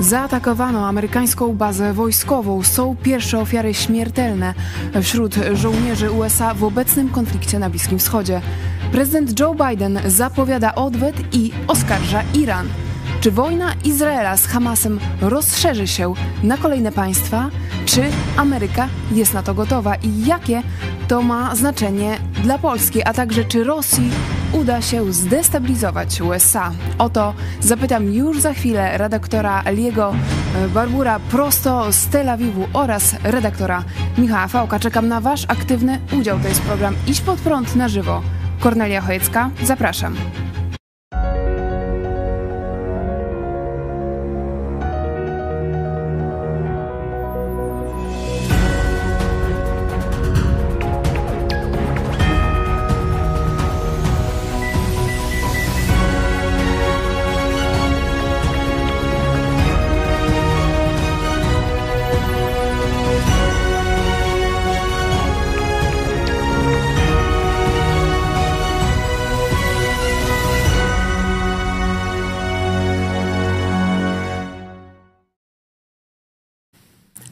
Zaatakowano amerykańską bazę wojskową. Są pierwsze ofiary śmiertelne wśród żołnierzy USA w obecnym konflikcie na Bliskim Wschodzie. Prezydent Joe Biden zapowiada odwet i oskarża Iran. Czy wojna Izraela z Hamasem rozszerzy się na kolejne państwa? Czy Ameryka jest na to gotowa? I jakie to ma znaczenie dla Polski, a także czy Rosji uda się zdestabilizować USA? O to zapytam już za chwilę redaktora Liego Barbura prosto z Tel Awiwu oraz redaktora Michała Fałka. Czekam na Wasz aktywny udział. To jest program Idź pod prąd na żywo. Kornelia Chojecka, zapraszam.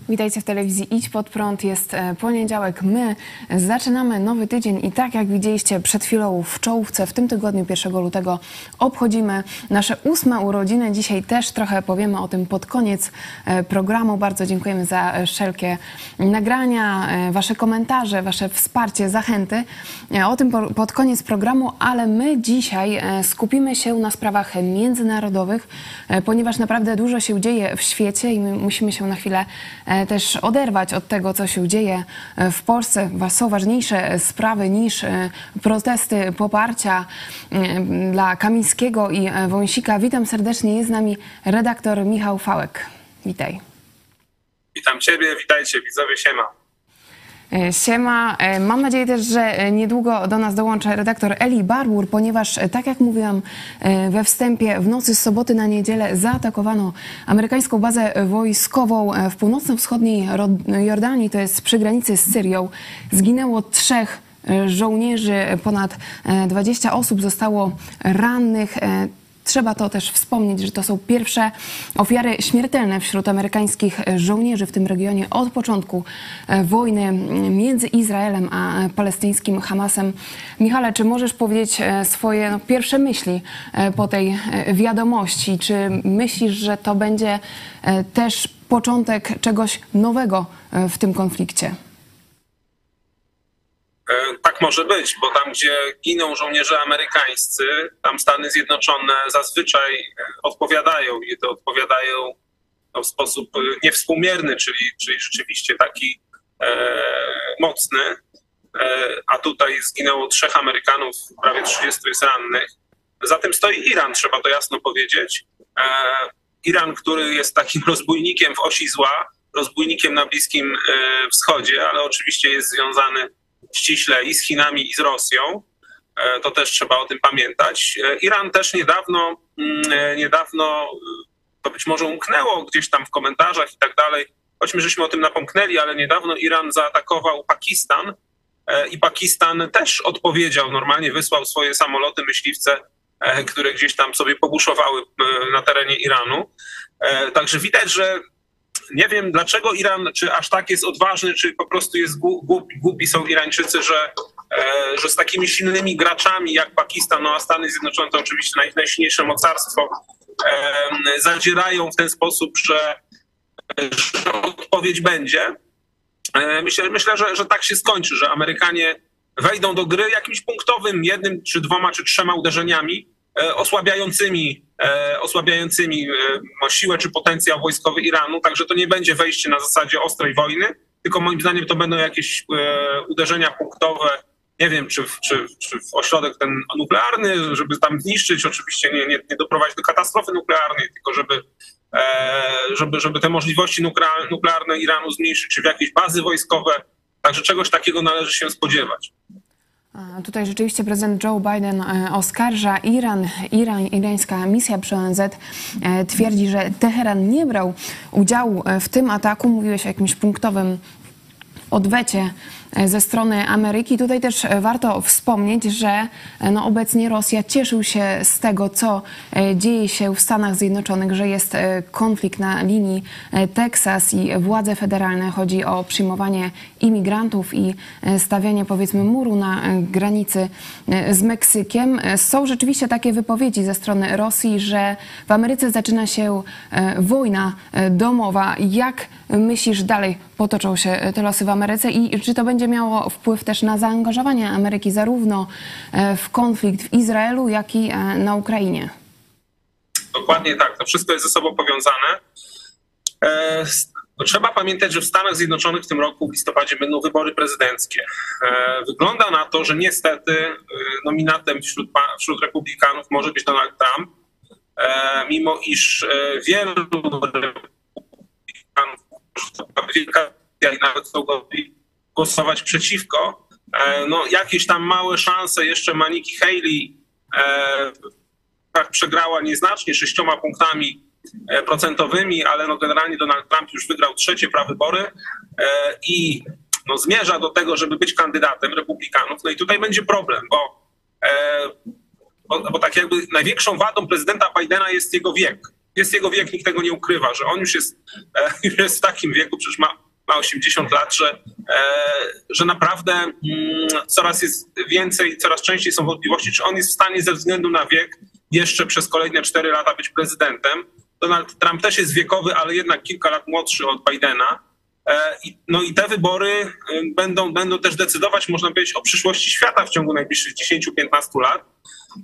Witajcie w telewizji Idź Pod Prąd. Jest e, poniedziałek. My zaczynamy nowy tydzień i tak jak widzieliście przed chwilą w czołówce, w tym tygodniu 1 lutego obchodzimy nasze ósme urodziny. Dzisiaj też trochę powiemy o tym pod koniec e, programu. Bardzo dziękujemy za e, wszelkie nagrania, wasze komentarze, wasze wsparcie, zachęty. O tym pod koniec programu, ale my dzisiaj skupimy się na sprawach międzynarodowych, ponieważ naprawdę dużo się dzieje w świecie i my musimy się na chwilę też oderwać od tego, co się dzieje w Polsce. Są ważniejsze sprawy niż e, protesty poparcia e, dla Kamińskiego i e, Wąsika. Witam serdecznie. Jest z nami redaktor Michał Fałek. Witaj. Witam Ciebie, witajcie widzowie, siema. E, siema. E, mam nadzieję też, że e, niedługo do nas dołączy redaktor Eli Barbur, ponieważ, tak jak mówiłam we wstępie, w nocy z soboty na niedzielę zaatakowano amerykańską bazę wojskową w północno-wschodniej Jordanii, to jest przy granicy z Syrią. Zginęło trzech żołnierzy, ponad 20 osób zostało rannych. Trzeba to też wspomnieć, że to są pierwsze ofiary śmiertelne wśród amerykańskich żołnierzy w tym regionie od początku e, wojny między Izraelem a palestyńskim Hamasem. Michale, czy możesz powiedzieć e, swoje no, pierwsze myśli e, po tej wiadomości? Czy myślisz, że to będzie też początek czegoś nowego w tym konflikcie? E, tak może być, bo tam, gdzie giną żołnierze amerykańscy, tam Stany Zjednoczone zazwyczaj e, odpowiadają i to odpowiadają w sposób e, niewspółmierny, czyli, czyli rzeczywiście taki e, mocny. E, a tutaj zginęło trzech Amerykanów, prawie 30 jest rannych. Za tym stoi Iran, trzeba to jasno powiedzieć. E, Iran, który jest takim rozbójnikiem w osi zła, rozbójnikiem na Bliskim Wschodzie, ale oczywiście jest związany ściśle i z Chinami, i z Rosją. E, to też trzeba o tym pamiętać. E, Iran też niedawno, mm, e, niedawno, to być może umknęło gdzieś tam w komentarzach i tak dalej, choćby żeśmy o tym napomknęli, ale niedawno Iran zaatakował Pakistan i Pakistan też odpowiedział, normalnie wysłał swoje samoloty myśliwce, które gdzieś tam sobie pobuszowały na terenie Iranu. Także widać, że nie wiem, dlaczego Iran, czy aż tak jest odważny, czy po prostu jest głupi, głupi są Irańczycy, że, e, że z takimi silnymi graczami jak Pakistan, no a Stany Zjednoczone to oczywiście naj, najsilniejsze mocarstwo, e, zadzierają w ten sposób, że, że odpowiedź będzie. E, myślę, myślę że, że tak się skończy, że Amerykanie wejdą do gry jakimś punktowym, jednym, czy dwoma, czy trzema uderzeniami, osłabiającymi, osłabiającymi e, siłę czy potencjał wojskowy Iranu, także to nie będzie wejście na zasadzie ostrej wojny, tylko moim zdaniem to będą jakieś uderzenia punktowe, nie wiem, czy w, czy, czy w ośrodek ten nuklearny, żeby tam zniszczyć, oczywiście nie, nie, nie doprowadzić do katastrofy nuklearnej, tylko żeby, żeby, żeby te możliwości nuklearne Iranu zmniejszyć, czy w jakieś bazy wojskowe. Także czegoś takiego należy się spodziewać. Tutaj rzeczywiście prezydent Joe Biden e, oskarża Iran. Iran, irańska misja przy ONZ e, twierdzi, że Teheran nie brał udziału e, w tym ataku. Mówiłeś o jakimś punktowym odwecie ze strony Ameryki. Tutaj też e, warto wspomnieć, że e, no, obecnie Rosja cieszył się z tego, co e, dzieje się w Stanach Zjednoczonych, że jest e, konflikt na linii e, Teksas i władze federalne. Chodzi o przyjmowanie imigrantów i e, stawianie powiedzmy muru na e, granicy e, z Meksykiem. E, Są rzeczywiście takie wypowiedzi ze strony Rosji, że w Ameryce zaczyna się e, wojna e, domowa. Jak myślisz dalej potoczą się e, te losy w Ameryce i czy to będzie miało wpływ też na zaangażowanie Ameryki zarówno e, w konflikt w Izraelu, jak i e, na Ukrainie? Dokładnie tak, to wszystko jest ze sobą powiązane. E, trzeba pamiętać, że w Stanach Zjednoczonych w tym roku w listopadzie będą wybory prezydenckie. Wygląda na to, że niestety nominatem wśród, wśród republikanów może być Donald Trump, mimo iż wielu republikanów, wielka nawet są gotowi głosować przeciwko. E, no, jakieś tam małe szanse jeszcze ma Nikki Haley, e, tak przegrała nieznacznie, sześcioma punktami e, procentowymi, ale no generalnie Donald Trump już wygrał trzecie prawybory i no zmierza do tego, żeby być kandydatem republikanów. No i tutaj będzie problem, bo, bo, bo tak jakby największą wadą prezydenta Bidena jest jego wiek. Jest jego wiek, nikt tego nie ukrywa, że on już jest, już jest w takim wieku, przecież ma, ma 80 lat, że, e, że naprawdę mm, coraz jest więcej, coraz częściej są wątpliwości, czy on jest w stanie ze względu na wiek jeszcze przez kolejne 4 lata być prezydentem. Donald Trump też jest wiekowy, ale jednak kilka lat młodszy od Bidena. E, No i te wybory y, będą, będą też decydować, można powiedzieć, o przyszłości świata w ciągu najbliższych 10-15 lat.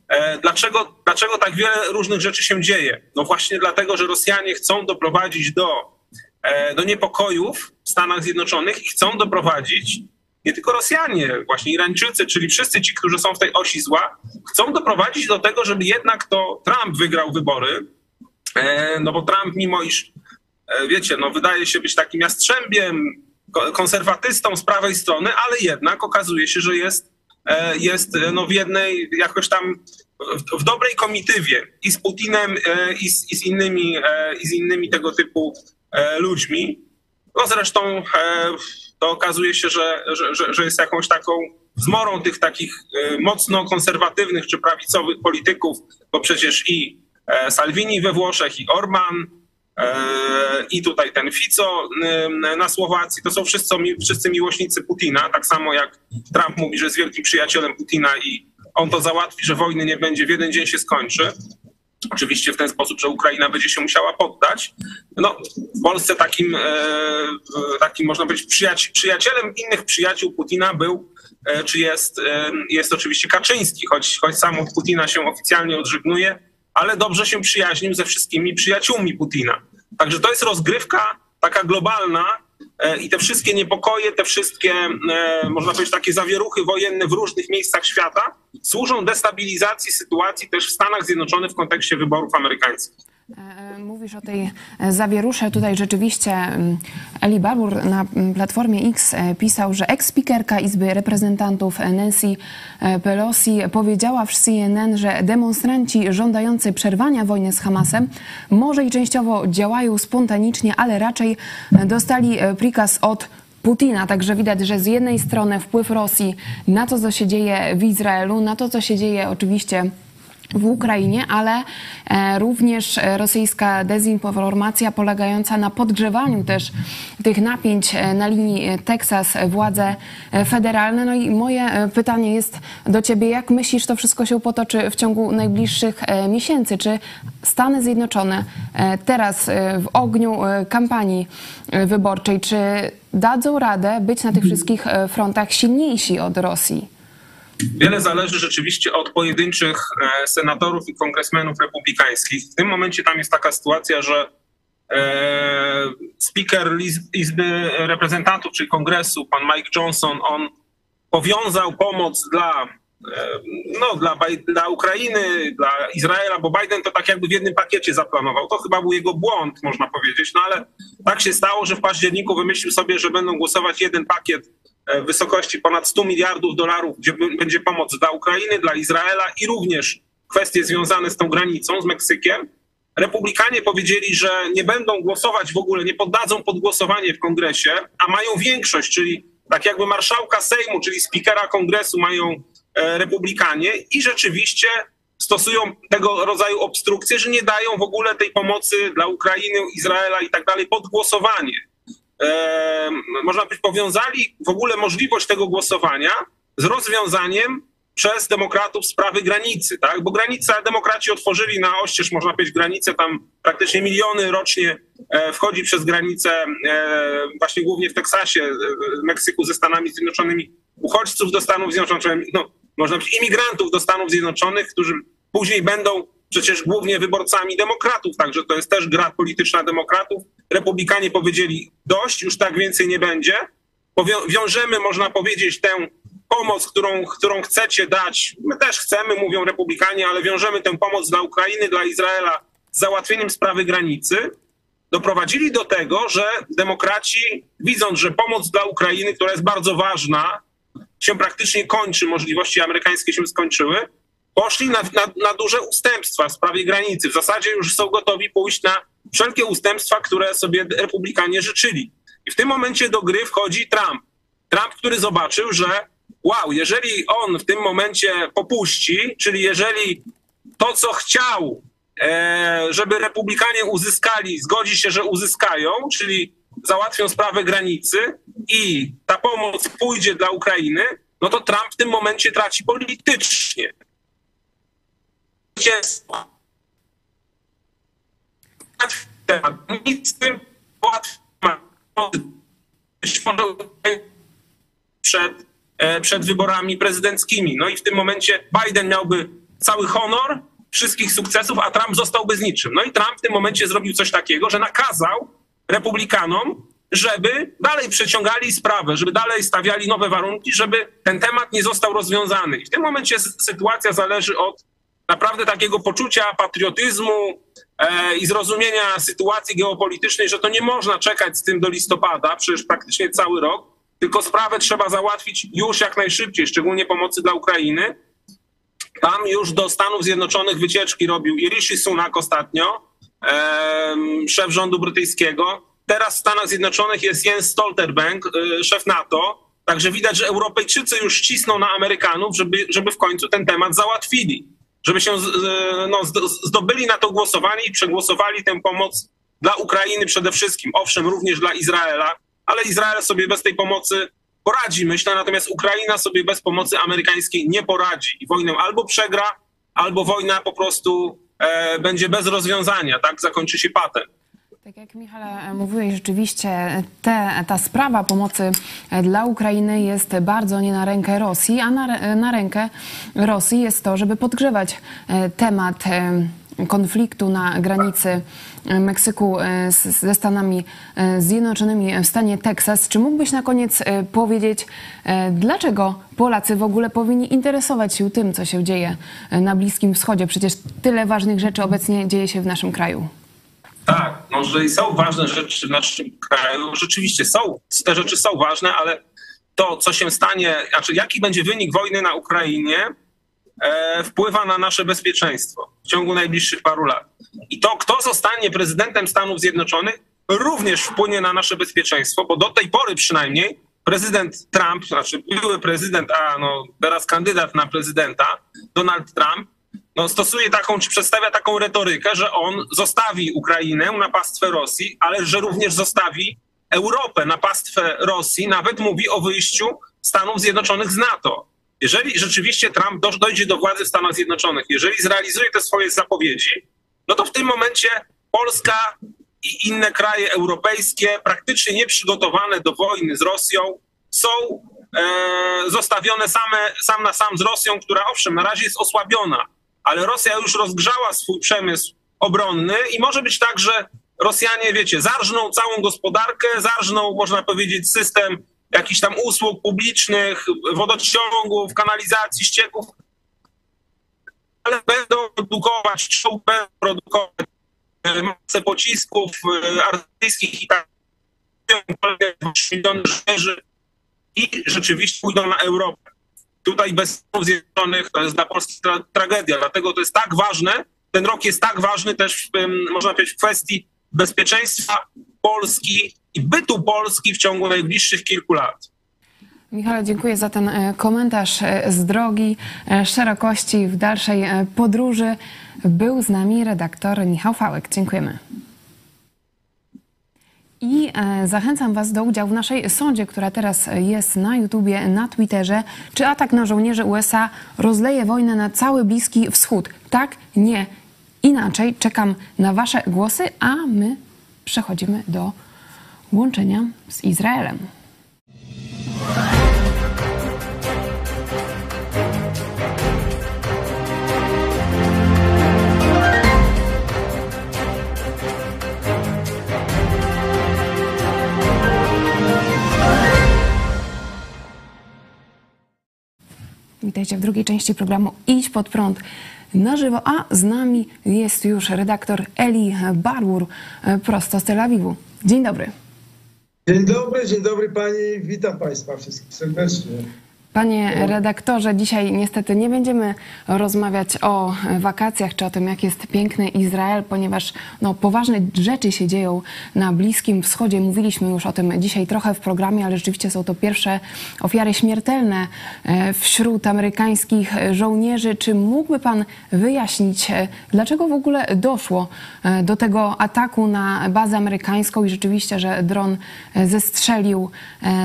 E, Dlaczego, dlaczego tak wiele różnych rzeczy się dzieje? No właśnie dlatego, że Rosjanie chcą doprowadzić do, do niepokojów w Stanach Zjednoczonych i chcą doprowadzić nie tylko Rosjanie, właśnie Irańczycy, czyli wszyscy ci, którzy są w tej osi zła, chcą doprowadzić do tego, żeby jednak to Trump wygrał wybory. E, No bo Trump, mimo iż, e, wiecie, no wydaje się być takim jastrzębiem, ko- konserwatystą z prawej strony, ale jednak okazuje się, że jest, e, jest e, no w jednej, jakoś tam w, w dobrej komitywie i z Putinem, e, i z, i z, innymi, e, i z innymi tego typu e, ludźmi. No zresztą e, to okazuje się, że, że, że, jest jakąś taką zmorą tych takich e, mocno konserwatywnych czy prawicowych polityków, bo przecież i e, Salvini we Włoszech, i Orban, e, i tutaj ten Fico e, na Słowacji, to są wszyscy, wszyscy miłośnicy Putina, tak samo jak Trump mówi, że jest wielkim przyjacielem Putina i on to załatwi, że wojny nie będzie, w jeden dzień się skończy. Oczywiście w ten sposób, że Ukraina będzie się musiała poddać. No, w Polsce takim, e, takim można powiedzieć, przyjaci- przyjacielem innych przyjaciół Putina był, e, czy jest, e, jest oczywiście Kaczyński, choć, choć sam Putina się oficjalnie odżegnuje, ale dobrze się przyjaźnił ze wszystkimi przyjaciółmi Putina. Także to jest rozgrywka taka globalna i te wszystkie niepokoje, te wszystkie, e, można powiedzieć, takie zawieruchy wojenne w różnych miejscach świata służą destabilizacji sytuacji też w Stanach Zjednoczonych w kontekście wyborów amerykańskich. E, Mówisz o tej e, zawierusze. Tutaj rzeczywiście mm, Eli Barbour na mm, Platformie X e, pisał, że eks-spikerka Izby Reprezentantów e, Nancy e, Pelosi powiedziała w CNN, że demonstranci żądający przerwania wojny z Hamasem może i częściowo działają spontanicznie, ale raczej e, dostali e, prikaz od Putina. Także widać, że z jednej strony wpływ Rosji na to, co się dzieje w Izraelu, na to, co się dzieje oczywiście w Ukrainie, ale e, również rosyjska dezinformacja polegająca na podgrzewaniu też tych napięć e, na linii Teksas, władze e, federalne. No i moje pytanie jest do ciebie, jak myślisz, to wszystko się potoczy w ciągu najbliższych miesięcy? Czy Stany Zjednoczone teraz w ogniu kampanii wyborczej, czy dadzą radę być na tych wszystkich frontach silniejsi od Rosji? Wiele zależy rzeczywiście od pojedynczych e, senatorów i kongresmenów republikańskich. W tym momencie tam jest taka sytuacja, że e, speaker Izby Reprezentantów, czyli Kongresu, pan Mike Johnson, on powiązał pomoc dla, e, no, dla, dla Ukrainy, dla Izraela, bo Biden to tak jakby w jednym pakiecie zaplanował. To chyba był jego błąd, można powiedzieć, no ale tak się stało, że w październiku wymyślił sobie, że będą głosować jeden pakiet w wysokości ponad 100 miliardów dolarów, gdzie będzie pomoc dla Ukrainy, dla Izraela i również kwestie związane z tą granicą, z Meksykiem. Republikanie powiedzieli, że nie będą głosować w ogóle, nie poddadzą pod głosowanie w kongresie, a mają większość, czyli tak jakby marszałka Sejmu, czyli spikera kongresu mają e, republikanie i rzeczywiście stosują tego rodzaju obstrukcje, że nie dają w ogóle tej pomocy dla Ukrainy, Izraela i tak dalej pod głosowanie. E, można być powiązali w ogóle możliwość tego głosowania z rozwiązaniem przez demokratów sprawy granicy, tak? Bo granica demokraci otworzyli na oścież, można powiedzieć, granicę, tam praktycznie miliony rocznie e, wchodzi przez granicę, e, właśnie głównie w Teksasie, e, Meksyku ze Stanami Zjednoczonymi, uchodźców do Stanów Zjednoczonych, no, można powiedzieć, imigrantów do Stanów Zjednoczonych, którzy później będą przecież głównie wyborcami demokratów, także to jest też gra polityczna demokratów. Republikanie powiedzieli dość, już tak więcej nie będzie. Wiążemy, można powiedzieć, tę pomoc, którą, którą chcecie dać, my też chcemy, mówią republikanie, ale wiążemy tę pomoc dla Ukrainy, dla Izraela z załatwieniem sprawy granicy, doprowadzili do tego, że demokraci, widząc, że pomoc dla Ukrainy, która jest bardzo ważna, się praktycznie kończy, możliwości amerykańskie się skończyły, poszli na, na, na duże ustępstwa w sprawie granicy. W zasadzie już są gotowi pójść na wszelkie ustępstwa, które sobie republikanie życzyli. I w tym momencie do gry wchodzi Trump. Trump, który zobaczył, że wow, jeżeli on w tym momencie popuści, czyli jeżeli to, co chciał, e, żeby republikanie uzyskali, zgodzi się, że uzyskają, czyli załatwią sprawę granicy i ta pomoc pójdzie dla Ukrainy, no to Trump w tym momencie traci politycznie. Temat. Nic tym przed E, przed wyborami prezydenckimi. No i w tym momencie Biden miałby cały honor wszystkich sukcesów, a Trump zostałby z niczym. No i Trump w tym momencie zrobił coś takiego, że nakazał republikanom, żeby dalej przeciągali sprawę, żeby dalej stawiali nowe warunki, żeby ten temat nie został rozwiązany. I w tym momencie sytuacja zależy od naprawdę takiego poczucia patriotyzmu e, i zrozumienia sytuacji geopolitycznej, że to nie można czekać z tym do listopada, przecież praktycznie cały rok, tylko sprawę trzeba załatwić już jak najszybciej, szczególnie pomocy dla Ukrainy. Tam już do Stanów Zjednoczonych wycieczki robił i Rishi Sunak ostatnio, szef rządu brytyjskiego. Teraz w Stanach Zjednoczonych jest Jens Stoltenberg, e, szef NATO. Także widać, że Europejczycy już cisną na Amerykanów, żeby, żeby w końcu ten temat załatwili. Żeby się no, zdobyli na to głosowanie i przegłosowali tę pomoc dla Ukrainy przede wszystkim. Owszem, również dla Izraela, ale Izrael sobie bez tej pomocy poradzi, myślę, natomiast Ukraina sobie bez pomocy amerykańskiej nie poradzi i wojnę albo przegra, albo wojna po prostu e, będzie bez rozwiązania, tak? Zakończy się patent. Tak jak Michale mówiłeś, rzeczywiście te, ta sprawa pomocy dla Ukrainy jest bardzo nie na rękę Rosji, a na, na rękę Rosji jest to, żeby podgrzewać e, temat e, konfliktu na granicy Meksyku e, ze Stanami e, Zjednoczonymi w stanie Teksas. Czy mógłbyś na koniec e, powiedzieć, dlaczego Polacy w ogóle powinni interesować się tym, co się dzieje na Bliskim Wschodzie? Przecież tyle ważnych rzeczy obecnie dzieje się w naszym kraju. Tak, może i są ważne rzeczy w naszym kraju. Rzeczywiście są, te rzeczy są ważne, ale to, co się stanie, znaczy jaki będzie wynik wojny na Ukrainie, E, wpływa na nasze bezpieczeństwo w ciągu najbliższych paru lat. I to, kto zostanie prezydentem Stanów Zjednoczonych, również wpłynie na nasze bezpieczeństwo, bo do tej pory przynajmniej prezydent Trump, znaczy były prezydent, a no teraz kandydat na prezydenta, Donald Trump, no stosuje taką, czy przedstawia taką retorykę, że on zostawi Ukrainę na pastwę Rosji, ale że również zostawi Europę na pastwę Rosji, nawet mówi o wyjściu Stanów Zjednoczonych z NATO. Jeżeli rzeczywiście Trump dojdzie do władzy w Stanach Zjednoczonych, jeżeli zrealizuje te swoje zapowiedzi, no to w tym momencie Polska i inne kraje europejskie, praktycznie nieprzygotowane do wojny z Rosją, są e, zostawione same, sam na sam z Rosją, która owszem, na razie jest osłabiona, ale Rosja już rozgrzała swój przemysł obronny i może być tak, że Rosjanie, wiecie, zarżną całą gospodarkę, zarżną, można powiedzieć, system jakichś tam usług publicznych, wodociągów, kanalizacji, ścieków, ale będą produkować, będą produkować e, masę pocisków e, artystyckich i tak miliony żołnierzy i rzeczywiście pójdą na Europę. Tutaj bez Stanów Zjednoczonych to jest dla Polski tra tragedia, dlatego to jest tak ważne, ten rok jest tak ważny też, można powiedzieć, w kwestii bezpieczeństwa Polski i bytu Polski w ciągu najbliższych kilku lat. Michale, dziękuję za ten e, komentarz e, z drogi, e, szerokości w dalszej podróży. Był z nami redaktor Michał Fałek. Dziękujemy. I e, zachęcam Was do udziału w naszej sądzie, która teraz jest na YouTubie, na Twitterze. Czy atak na żołnierzy USA rozleje wojnę na cały Bliski Wschód? Tak, nie, inaczej. Czekam na Wasze głosy, a my przechodzimy do łączenia z Izraelem. Witajcie w drugiej części programu Idź pod prąd na żywo, a z nami jest już redaktor Eli Barwur e, prosto z Tel Awiwu. Dzień dobry. Dzień dobry, dzień dobry pani. Witam państwa wszystkich serdecznie. Panie redaktorze, dzisiaj niestety nie będziemy rozmawiać o wakacjach czy o tym, jak jest piękny Izrael, ponieważ no, poważne rzeczy się dzieją na Bliskim Wschodzie. Mówiliśmy już o tym dzisiaj trochę w programie, ale rzeczywiście są to pierwsze ofiary śmiertelne e, wśród amerykańskich żołnierzy. Czy mógłby pan wyjaśnić, e, dlaczego w ogóle doszło e, do tego ataku na bazę amerykańską i rzeczywiście, że dron zestrzelił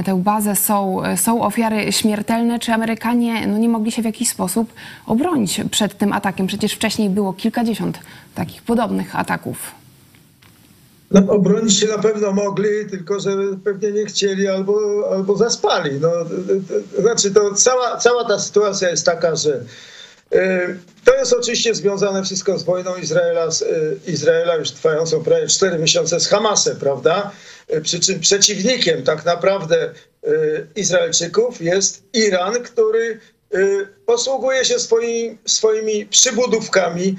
tę bazę? Są, są ofiary śmiertelne. Czy Amerykanie no, nie mogli się w jakiś sposób obronić przed tym atakiem? Przecież wcześniej było kilkadziesiąt takich podobnych ataków. No, obronić się na pewno mogli, tylko że pewnie nie chcieli albo, albo zaspali. No, znaczy, to cała, cała ta sytuacja jest taka, że y, to jest oczywiście związane wszystko z wojną Izraela, z, y, Izraela już trwającą prawie 4 miesiące z Hamasem, prawda? Y, Przy czym przeciwnikiem tak naprawdę Izraelczyków jest Iran, który y, posługuje się swoimi, swoimi przybudówkami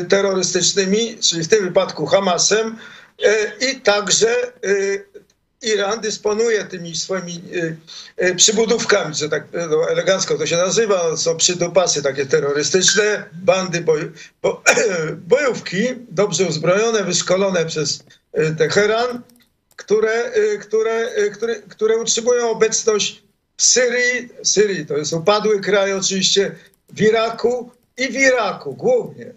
y, terrorystycznymi, czyli w tym wypadku Hamasem, y, i także y, Iran dysponuje tymi swoimi y, y, przybudówkami, że tak y, no, elegancko to się nazywa, są przydupasy takie terrorystyczne, bandy bo, bojówki, dobrze uzbrojone, wyszkolone przez y, Teheran, które, y, które, y, które, które utrzymują obecność w Syrii, Syrii to jest upadły kraj oczywiście, w Iraku i w Iraku głównie.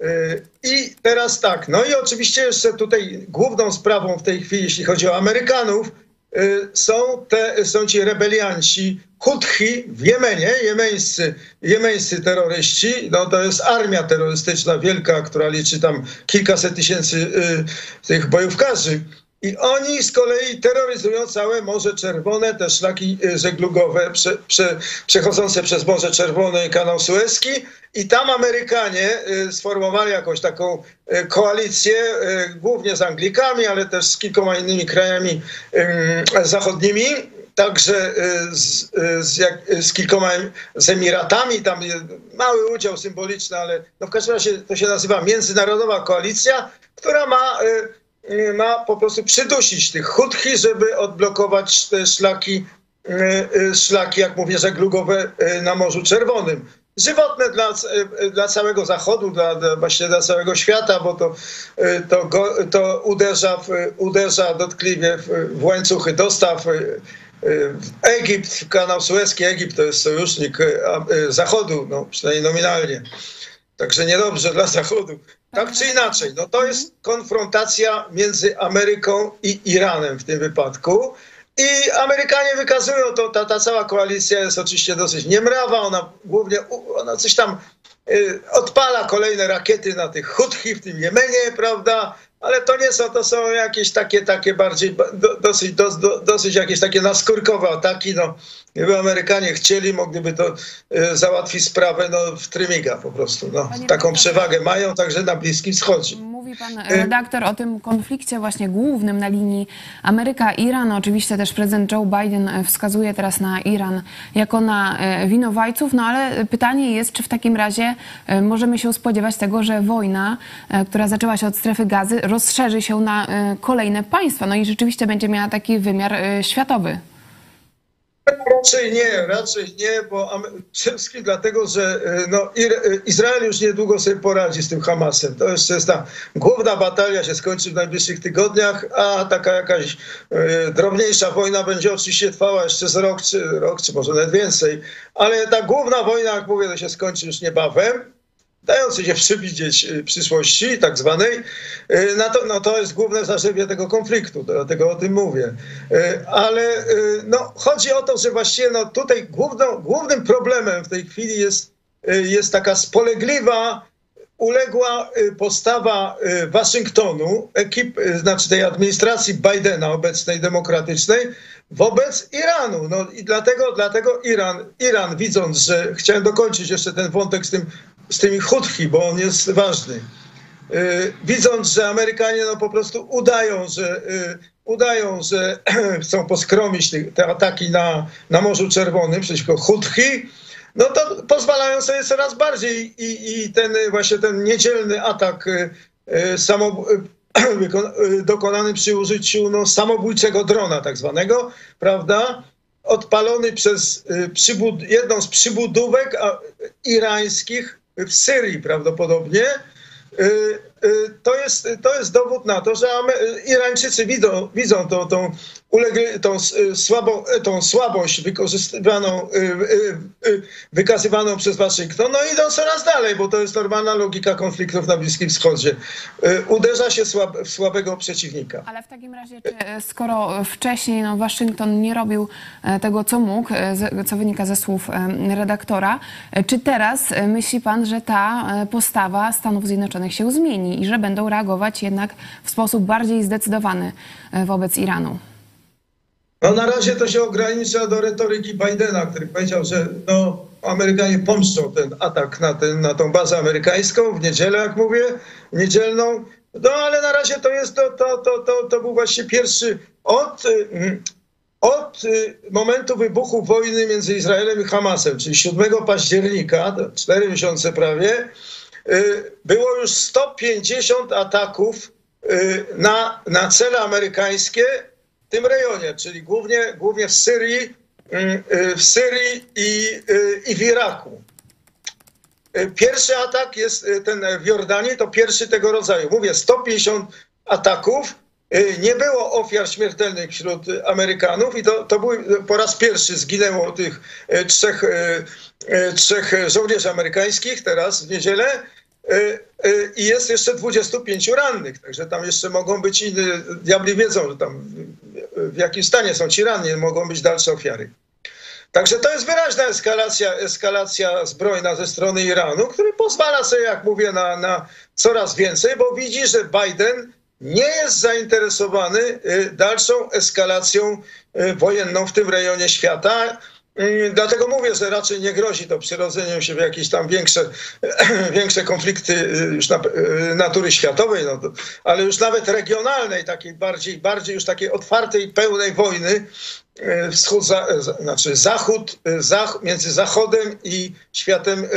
Y, I teraz tak, no i oczywiście jeszcze tutaj główną sprawą w tej chwili, jeśli chodzi o Amerykanów, są, te, są ci rebelianci Huthi w Jemenie, jemeńscy, jemeńscy terroryści. No to jest armia terrorystyczna wielka, która liczy tam kilkaset tysięcy y, tych bojówkarzy. I oni z kolei terroryzują całe Morze Czerwone, te szlaki y, żeglugowe prze, prze, przechodzące przez Morze Czerwone i kanał Suezki. I tam Amerykanie y, sformowali jakąś taką y, koalicję, głównie z Anglikami, ale też z kilkoma innymi krajami zachodnimi. Także z, z, z kilkoma z Emiratami, tam mały udział symboliczny, ale no w każdym razie to się nazywa Międzynarodowa Koalicja, która ma ma po prostu przydusić tych Huthi, żeby odblokować te szlaki, y, y, szlaki jak mówię, żeglugowe y, na Morzu Czerwonym. Żywotne dla, y, dla całego Zachodu, dla, dla, dla całego świata, bo to, y, to, to uderza, w, uderza dotkliwie w, w łańcuchy dostaw. y, y, Egipt, kanał Suezki, Egipt to jest sojusznik y, y, Zachodu, no, przynajmniej nominalnie. Także niedobrze dla Zachodu. Tak czy inaczej, no to jest konfrontacja między Ameryką i Iranem w tym wypadku. I Amerykanie wykazują to, ta, ta cała koalicja jest oczywiście dosyć niemrawa, ona głównie, ona coś tam y, odpala kolejne rakiety na tych Huthi w tym Jemenie, prawda? Ale to nie są, to są jakieś takie, takie bardziej, ba- do, dosyć, do, do, dosyć jakieś takie naskórkowe ataki, no. Gdyby Amerykanie chcieli, mogliby to y, załatwić sprawę no, w trymiga po prostu. No. Panie Taką przewagę mają także na Bliskim Wschodzie. Mówi pan redaktor o tym konflikcie właśnie głównym na linii Ameryka-Iran. Oczywiście też prezydent Joe Biden e, wskazuje teraz na Iran jako na e, winowajców, no ale pytanie jest, czy w takim razie e, możemy się spodziewać tego, że wojna, e, która zaczęła się od strefy gazy, rozszerzy się na e, kolejne państwa, no i rzeczywiście będzie miała taki wymiar e, światowy. Raczej nie, raczej nie, bo Ame- przede wszystkim dlatego, że e, no, e, Izrael już niedługo sobie poradzi z tym Hamasem. To jeszcze jest ta główna batalia się skończy w najbliższych tygodniach, a taka jakaś e, drobniejsza wojna będzie oczywiście trwała jeszcze z rok, czy rok, czy może nawet więcej. Ale ta główna wojna, jak mówię, to się skończy już niebawem dający się przewidzieć y, przyszłości tak zwanej, no to, no to jest główne zarzewie tego konfliktu, dlatego o tym mówię. Y, Ale no, chodzi o to, że właściwie no, tutaj głównym problemem w tej chwili jest, jest taka spolegliwa, uległa postawa Waszyngtonu, ekip, znaczy tej administracji Bidena obecnej demokratycznej wobec Iranu. No i dlatego, dlatego Iran, Iran widząc, że chciałem dokończyć jeszcze ten wątek z, tym, z tymi Houthi, bo on jest ważny. Y, widząc, że Amerykanie no po prostu udają, że y, udają, że chcą poskromić te, ataki na, na Morzu Czerwonym przeciwko Houthi, no to pozwalają sobie coraz bardziej i, i ten y, właśnie ten niedzielny atak samo, dokonany przy użyciu no, samobójczego drona tak zwanego, prawda? Odpalony przez jedną z przybudówek irańskich w Syrii prawdopodobnie. Y, y, To jest, to jest dowód na to, że Irańczycy widzą, widzą tą, tą, tą, y, słabo, tą słabość wykorzystywaną, y, y, y, wykazywaną przez Waszyngton, no idą coraz dalej, bo to jest normalna logika konfliktów na Bliskim Wschodzie. Y, Uderza się słab, w słabego przeciwnika. Ale w takim razie, czy skoro wcześniej no, Waszyngton nie robił tego, co mógł, co wynika ze słów redaktora, czy teraz myśli pan, że ta postawa Stanów Zjednoczonych się zmieni i że będą reagować jednak w sposób bardziej zdecydowany wobec Iranu? No na razie to się ogranicza do retoryki Bidena, który powiedział, że no, Amerykanie pomszczą ten atak na, ten, na tą bazę amerykańską w niedzielę, jak mówię, niedzielną. No ale na razie to jest, to, to, to, to, to był właśnie pierwszy od, y, od y, momentu wybuchu wojny między Izraelem i Hamasem, czyli 7 października, to cztery miesiące prawie, y, było już 150 ataków na, na cele amerykańskie tym rejonie, czyli głównie, głównie w Syrii, mm, y, w Syrii i, y, i w Iraku. Y, Pierwszy atak jest ten w Jordanii, to pierwszy tego rodzaju. Mówię, 150 ataków. Nie było ofiar śmiertelnych wśród Amerykanów i to, to był po raz pierwszy zginęło tych trzech, trzech żołnierzy amerykańskich teraz w niedzielę. Y, y, I jest jeszcze 25 rannych, także tam jeszcze mogą być inne, diabli wiedzą, że tam w- jakim stanie są ci ranni, mogą być dalsze ofiary. Także to jest wyraźna eskalacja, eskalacja zbrojna ze strony Iranu, który pozwala sobie, jak mówię, na, na coraz więcej, bo widzi, że Biden nie jest zainteresowany y, dalszą eskalacją wojenną w tym rejonie świata. Y, Dlatego mówię, że raczej nie grozi to przyrodzeniem się w jakieś tam większe, większe konflikty y, już y, natury światowej, no to, ale już nawet regionalnej, takiej bardziej, bardziej już takiej otwartej, pełnej wojny, e, wschód, za, znaczy zachód, zach, między Zachodem i światem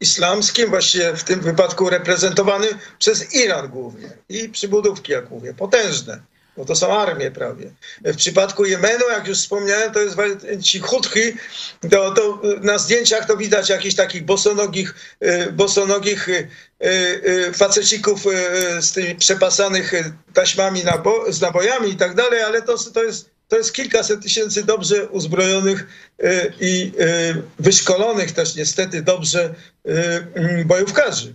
islamskim, właściwie w tym wypadku reprezentowany przez Iran głównie. I przybudówki, jak mówię, potężne, bo to są armie prawie. W przypadku Jemenu, jak już wspomniałem, to jest ci Huthi, to, to na zdjęciach to widać jakichś takich bosonogich, e, bosonogich e, e, facecików z tymi przepasanych taśmami nabo, z nabojami i tak dalej, ale to, to jest to jest kilkaset tysięcy dobrze uzbrojonych y, i y, wyszkolonych też niestety dobrze y, bojówkarzy.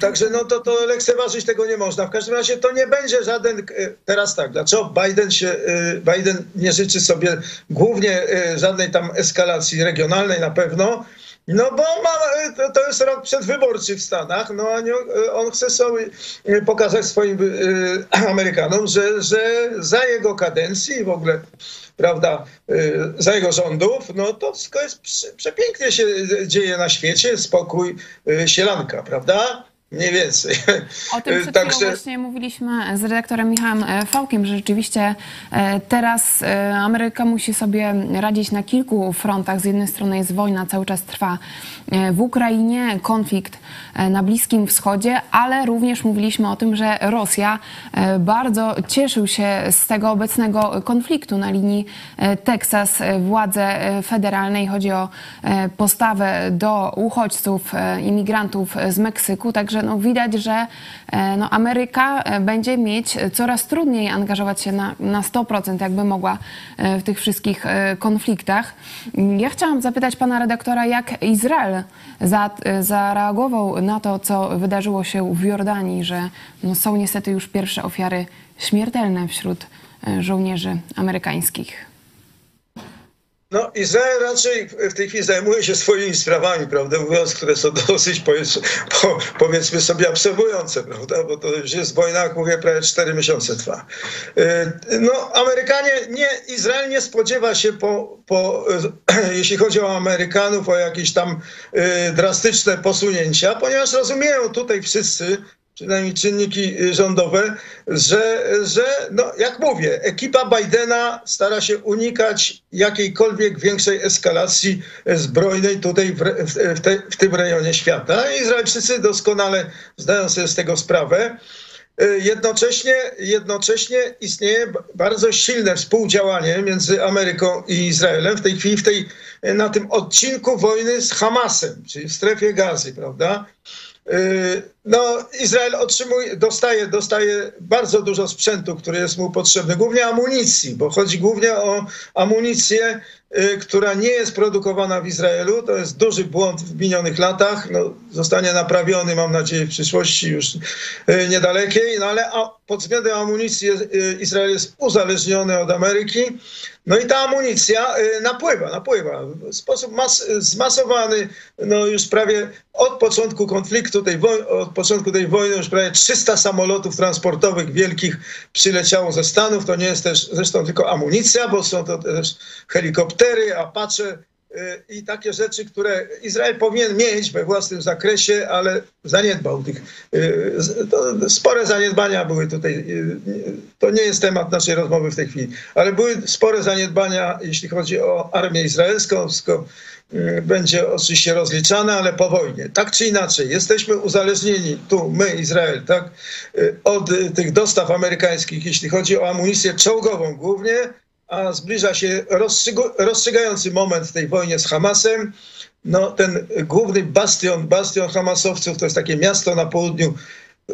Także no to, to lekceważyć tego nie można. W każdym razie to nie będzie żaden, y, teraz tak, dlaczego Biden się, y, Biden nie życzy sobie głównie y, żadnej tam eskalacji regionalnej na pewno, no bo ma, y, to, to jest rok przedwyborczy w Stanach, no a nie, y, on chce sobie y, pokazać swoim y, Amerykanom, że, że za jego kadencji w ogóle prawda, y, za jego rządów, no to wszystko jest prze- przepięknie się dzieje na świecie, spokój, y, sielanka, prawda? Mniej więcej. O tym przed chwilą właśnie mówiliśmy z redaktorem Michałem e, Fałkiem, że rzeczywiście e, teraz e, Ameryka musi sobie radzić na kilku frontach. Z jednej strony jest wojna, cały czas trwa w Ukrainie, konflikt na Bliskim Wschodzie, ale również mówiliśmy o tym, że Rosja bardzo cieszył się z tego obecnego konfliktu na linii Teksas. Władze federalnej chodzi o postawę do uchodźców, imigrantów z Meksyku, także no, widać, że e, no, Ameryka e, będzie mieć coraz trudniej angażować się na, na 100%, jakby mogła e, w tych wszystkich konfliktach. Ja chciałam zapytać pana redaktora, jak Izrael za, zareagował na to, co wydarzyło się w Jordanii, że no, są niestety już pierwsze ofiary śmiertelne wśród żołnierzy amerykańskich. No, Izrael raczej w tej chwili zajmuje się swoimi sprawami, prawda, mówiąc, które są dosyć, powiedzmy sobie, absorbujące, prawda, bo to już jest wojna, jak mówię, prawie 4 miesiące trwa. Y, no, Amerykanie, nie, Izrael nie spodziewa się, po, po, jeśli chodzi o Amerykanów, o jakieś tam y, drastyczne posunięcia, ponieważ rozumieją tutaj wszyscy, przynajmniej czynniki y, rządowe, że, że no, jak mówię, ekipa Bidena stara się unikać jakiejkolwiek większej eskalacji zbrojnej tutaj w, w, te, w tym rejonie świata. Izraelczycy doskonale zdają sobie z tego sprawę. Y, jednocześnie, jednocześnie istnieje bardzo silne współdziałanie między Ameryką i Izraelem w tej chwili w tej, na tym odcinku wojny z Hamasem, czyli w strefie gazy, prawda? Y, no, Izrael otrzymuje, dostaje, dostaje bardzo dużo sprzętu, który jest mu potrzebny, głównie amunicji, bo chodzi głównie o amunicję, y, która nie jest produkowana w Izraelu. To jest duży błąd w minionych latach. No, zostanie naprawiony, mam nadzieję, w przyszłości już y, niedalekiej, no ale pod względem amunicji Izrael jest uzależniony od Ameryki. No i ta amunicja y, napływa, napływa w sposób mas zmasowany, no już prawie od początku konfliktu, tej od początku tej wojny już prawie 300 samolotów transportowych wielkich przyleciało ze Stanów. To nie jest też zresztą tylko amunicja, bo są to też helikoptery, Apache, i takie rzeczy, które Izrael powinien mieć we własnym zakresie, ale zaniedbał tych. Y, spore zaniedbania były tutaj. Y, to nie jest temat naszej rozmowy w tej chwili, ale były spore zaniedbania, jeśli chodzi o armię izraelską. Y, będzie oczywiście rozliczane, ale po wojnie. Tak czy inaczej, jesteśmy uzależnieni tu, my, Izrael, tak, od tych dostaw amerykańskich, jeśli chodzi o amunicję czołgową głównie a zbliża się rozstrzygający moment w tej wojnie z Hamasem. No, ten główny bastion, bastion Hamasowców to jest takie miasto na południu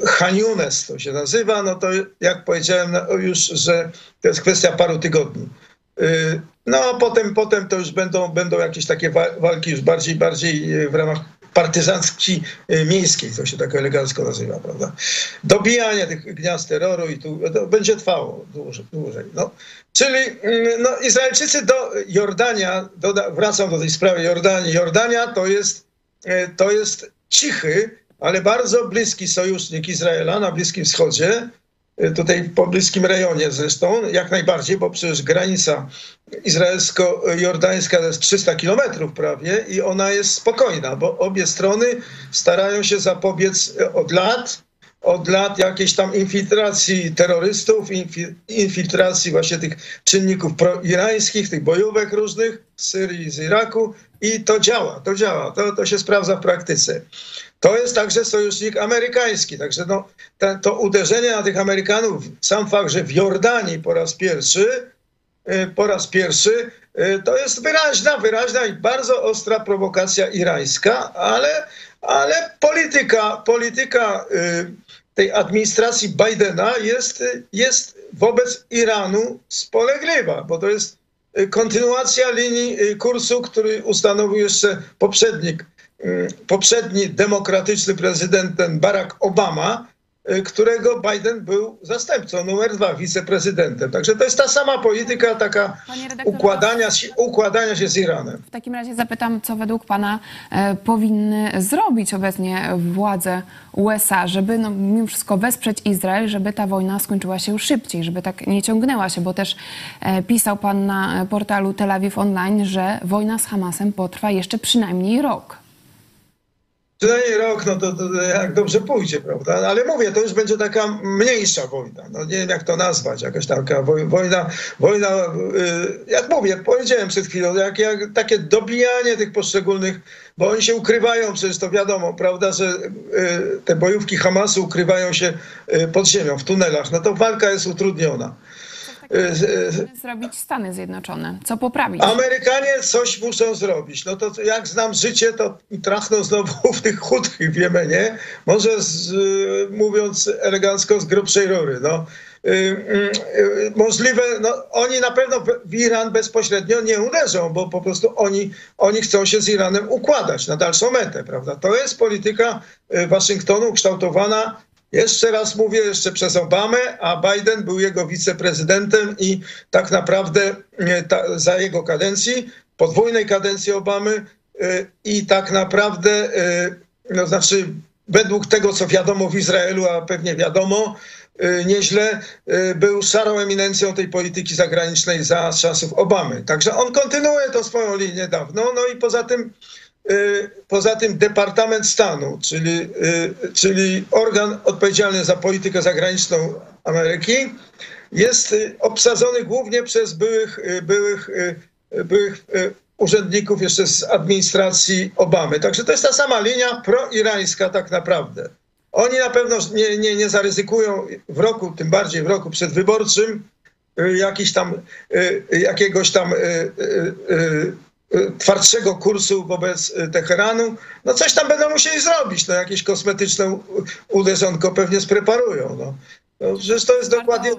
Haniunes to się nazywa, no to jak powiedziałem no, już, że to jest kwestia paru tygodni. Y, no a potem, potem to już będą, będą jakieś takie walki już bardziej, bardziej w ramach partyzantki y, miejskiej, to się tak elegancko nazywa, prawda? Dobijanie tych gniazd terroru i tu będzie trwało dłużej. dłużej no. Czyli mm, no, Izraelczycy do Jordania, doda, wracam do tej sprawy Jordanii, Jordania to jest, y, to jest cichy, ale bardzo bliski sojusznik Izraela na Bliskim Wschodzie, Y, tutaj w pobliskim rejonie zresztą, jak najbardziej, bo przecież granica izraelsko-jordańska to jest 300 kilometrów prawie i ona jest spokojna, bo obie strony starają się zapobiec y, od lat, od lat jakiejś tam infiltracji terrorystów, infiltracji właśnie tych czynników proirańskich, tych bojówek różnych z Syrii, z Iraku i to działa, to działa, to, to się sprawdza w praktyce. To jest także sojusznik amerykański. Także no, to uderzenie na tych Amerykanów, sam fakt, że w Jordanii po raz pierwszy, y, po raz pierwszy, y, to jest wyraźna, wyraźna i bardzo ostra prowokacja irańska, ale, ale polityka, polityka y, tej administracji Bidena jest, jest wobec Iranu spolegliwa, bo to jest kontynuacja linii kursu, który ustanowił jeszcze poprzednik Y, poprzedni demokratyczny prezydent, Barack Obama, y, którego Biden był zastępcą, numer dwa, wiceprezydentem. Także to jest ta sama polityka taka układania się, układania się z Iranem. W takim razie zapytam, co według pana e, powinny zrobić obecnie władze USA, żeby no, mimo wszystko wesprzeć Izrael, żeby ta wojna skończyła się szybciej, żeby tak nie ciągnęła się, bo też e, pisał pan na portalu Tel Aviv Online, że wojna z Hamasem potrwa jeszcze przynajmniej rok. Przynajmniej rok, no to, to jak dobrze pójdzie, prawda? Ale mówię, to już będzie taka mniejsza wojna. No nie wiem, jak to nazwać, jakaś taka wojna, wojna, jak mówię, powiedziałem przed chwilą, jak, jak takie dobijanie tych poszczególnych, bo oni się ukrywają, przecież to wiadomo, prawda, że te bojówki Hamasu ukrywają się pod ziemią, w tunelach. No to walka jest utrudniona zrobić Stany Zjednoczone? Co poprawić? Amerykanie coś muszą zrobić. No to jak znam życie, to trachną znowu w tych chudkich w Jemenie. Może z, mówiąc elegancko z grubszej rury. No. Y, y, y, możliwe, no, oni na pewno w Iran bezpośrednio nie uderzą, bo po prostu oni, oni chcą się z Iranem układać na dalszą metę, prawda? To jest polityka Waszyngtonu kształtowana jeszcze raz mówię, jeszcze przez Obamę, a Biden był jego wiceprezydentem i tak naprawdę ta, za jego kadencji, podwójnej kadencji Obamy y, i tak naprawdę, y, no znaczy według tego, co wiadomo w Izraelu, a pewnie wiadomo, nieźle był szarą eminencją tej polityki zagranicznej za czasów Obamy. Także on kontynuuje tą swoją linię dawno. No i poza tym poza tym Departament Stanu, czyli, y, czyli organ odpowiedzialny za politykę zagraniczną Ameryki, jest y, obsadzony głównie przez byłych, byłych, byłych urzędników jeszcze z administracji Obamy. Także to jest ta sama linia proirańska tak naprawdę. Oni na pewno nie, nie, nie zaryzykują w roku, tym bardziej w roku przedwyborczym, jakiś tam, jakiegoś tam twardszego kursu wobec y, Teheranu, no coś tam będą musieli zrobić, no jakieś kosmetyczne uderzonko pewnie spreparują. No. No, to jest dokładnie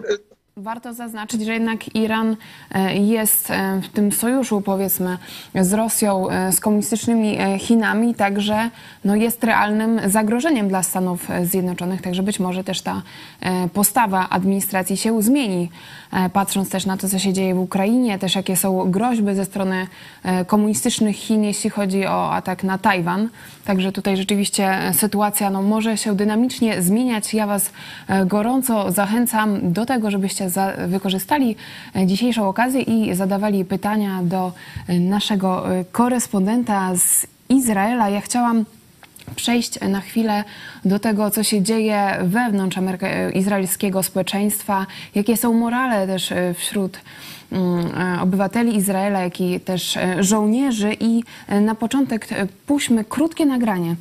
Warto zaznaczyć, że jednak Iran e, jest e, w tym sojuszu, powiedzmy, z Rosją, e, z komunistycznymi Chinami, także no, jest realnym zagrożeniem dla Stanów Zjednoczonych, także być może też ta postawa administracji się zmieni, patrząc też na to, co się dzieje w Ukrainie, też jakie są groźby ze strony komunistycznych Chin, jeśli chodzi o atak na Tajwan. Także tutaj rzeczywiście sytuacja no, może się dynamicznie zmieniać. Ja Was gorąco zachęcam do tego, żebyście za, wykorzystali e, dzisiejszą okazję i zadawali pytania do e, naszego e, korespondenta z Izraela. Ja chciałam przejść na chwilę do tego, co się dzieje wewnątrz Ameryka, izraelskiego społeczeństwa, jakie są morale też wśród mm, obywateli Izraela, jak i też żołnierzy. I na początek puśćmy krótkie nagranie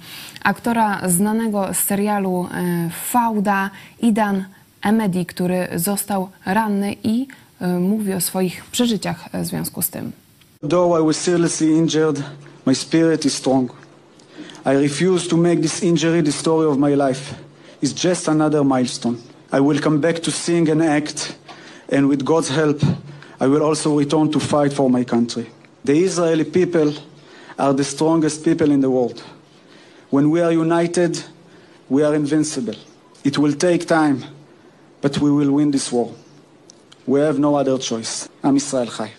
aktora znanego z serialu Fauda, Idan Emedi, który został ranny i y, mówi o swoich przeżyciach w związku z tym. Though I was seriously injured, my spirit is strong. I refuse to make this injury the story of my life. It's just another milestone. I will come back to sing and act, and with God's help, I will also return to fight for my country. The Israeli people are the strongest people in the world. When we are united, we are invincible. It will take time. But we will win this war. We have no other choice. Israel Chai.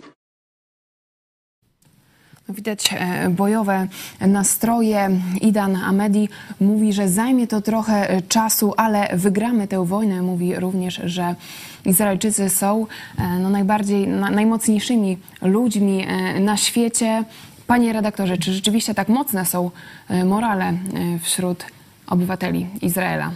Widać e, bojowe nastroje. Idan Amedi mówi, że zajmie to trochę czasu, ale wygramy tę wojnę. Mówi również, że Izraelczycy są e, no, najbardziej, najmocniejszymi ludźmi e, na świecie. Panie redaktorze, czy rzeczywiście tak mocne są morale wśród obywateli Izraela?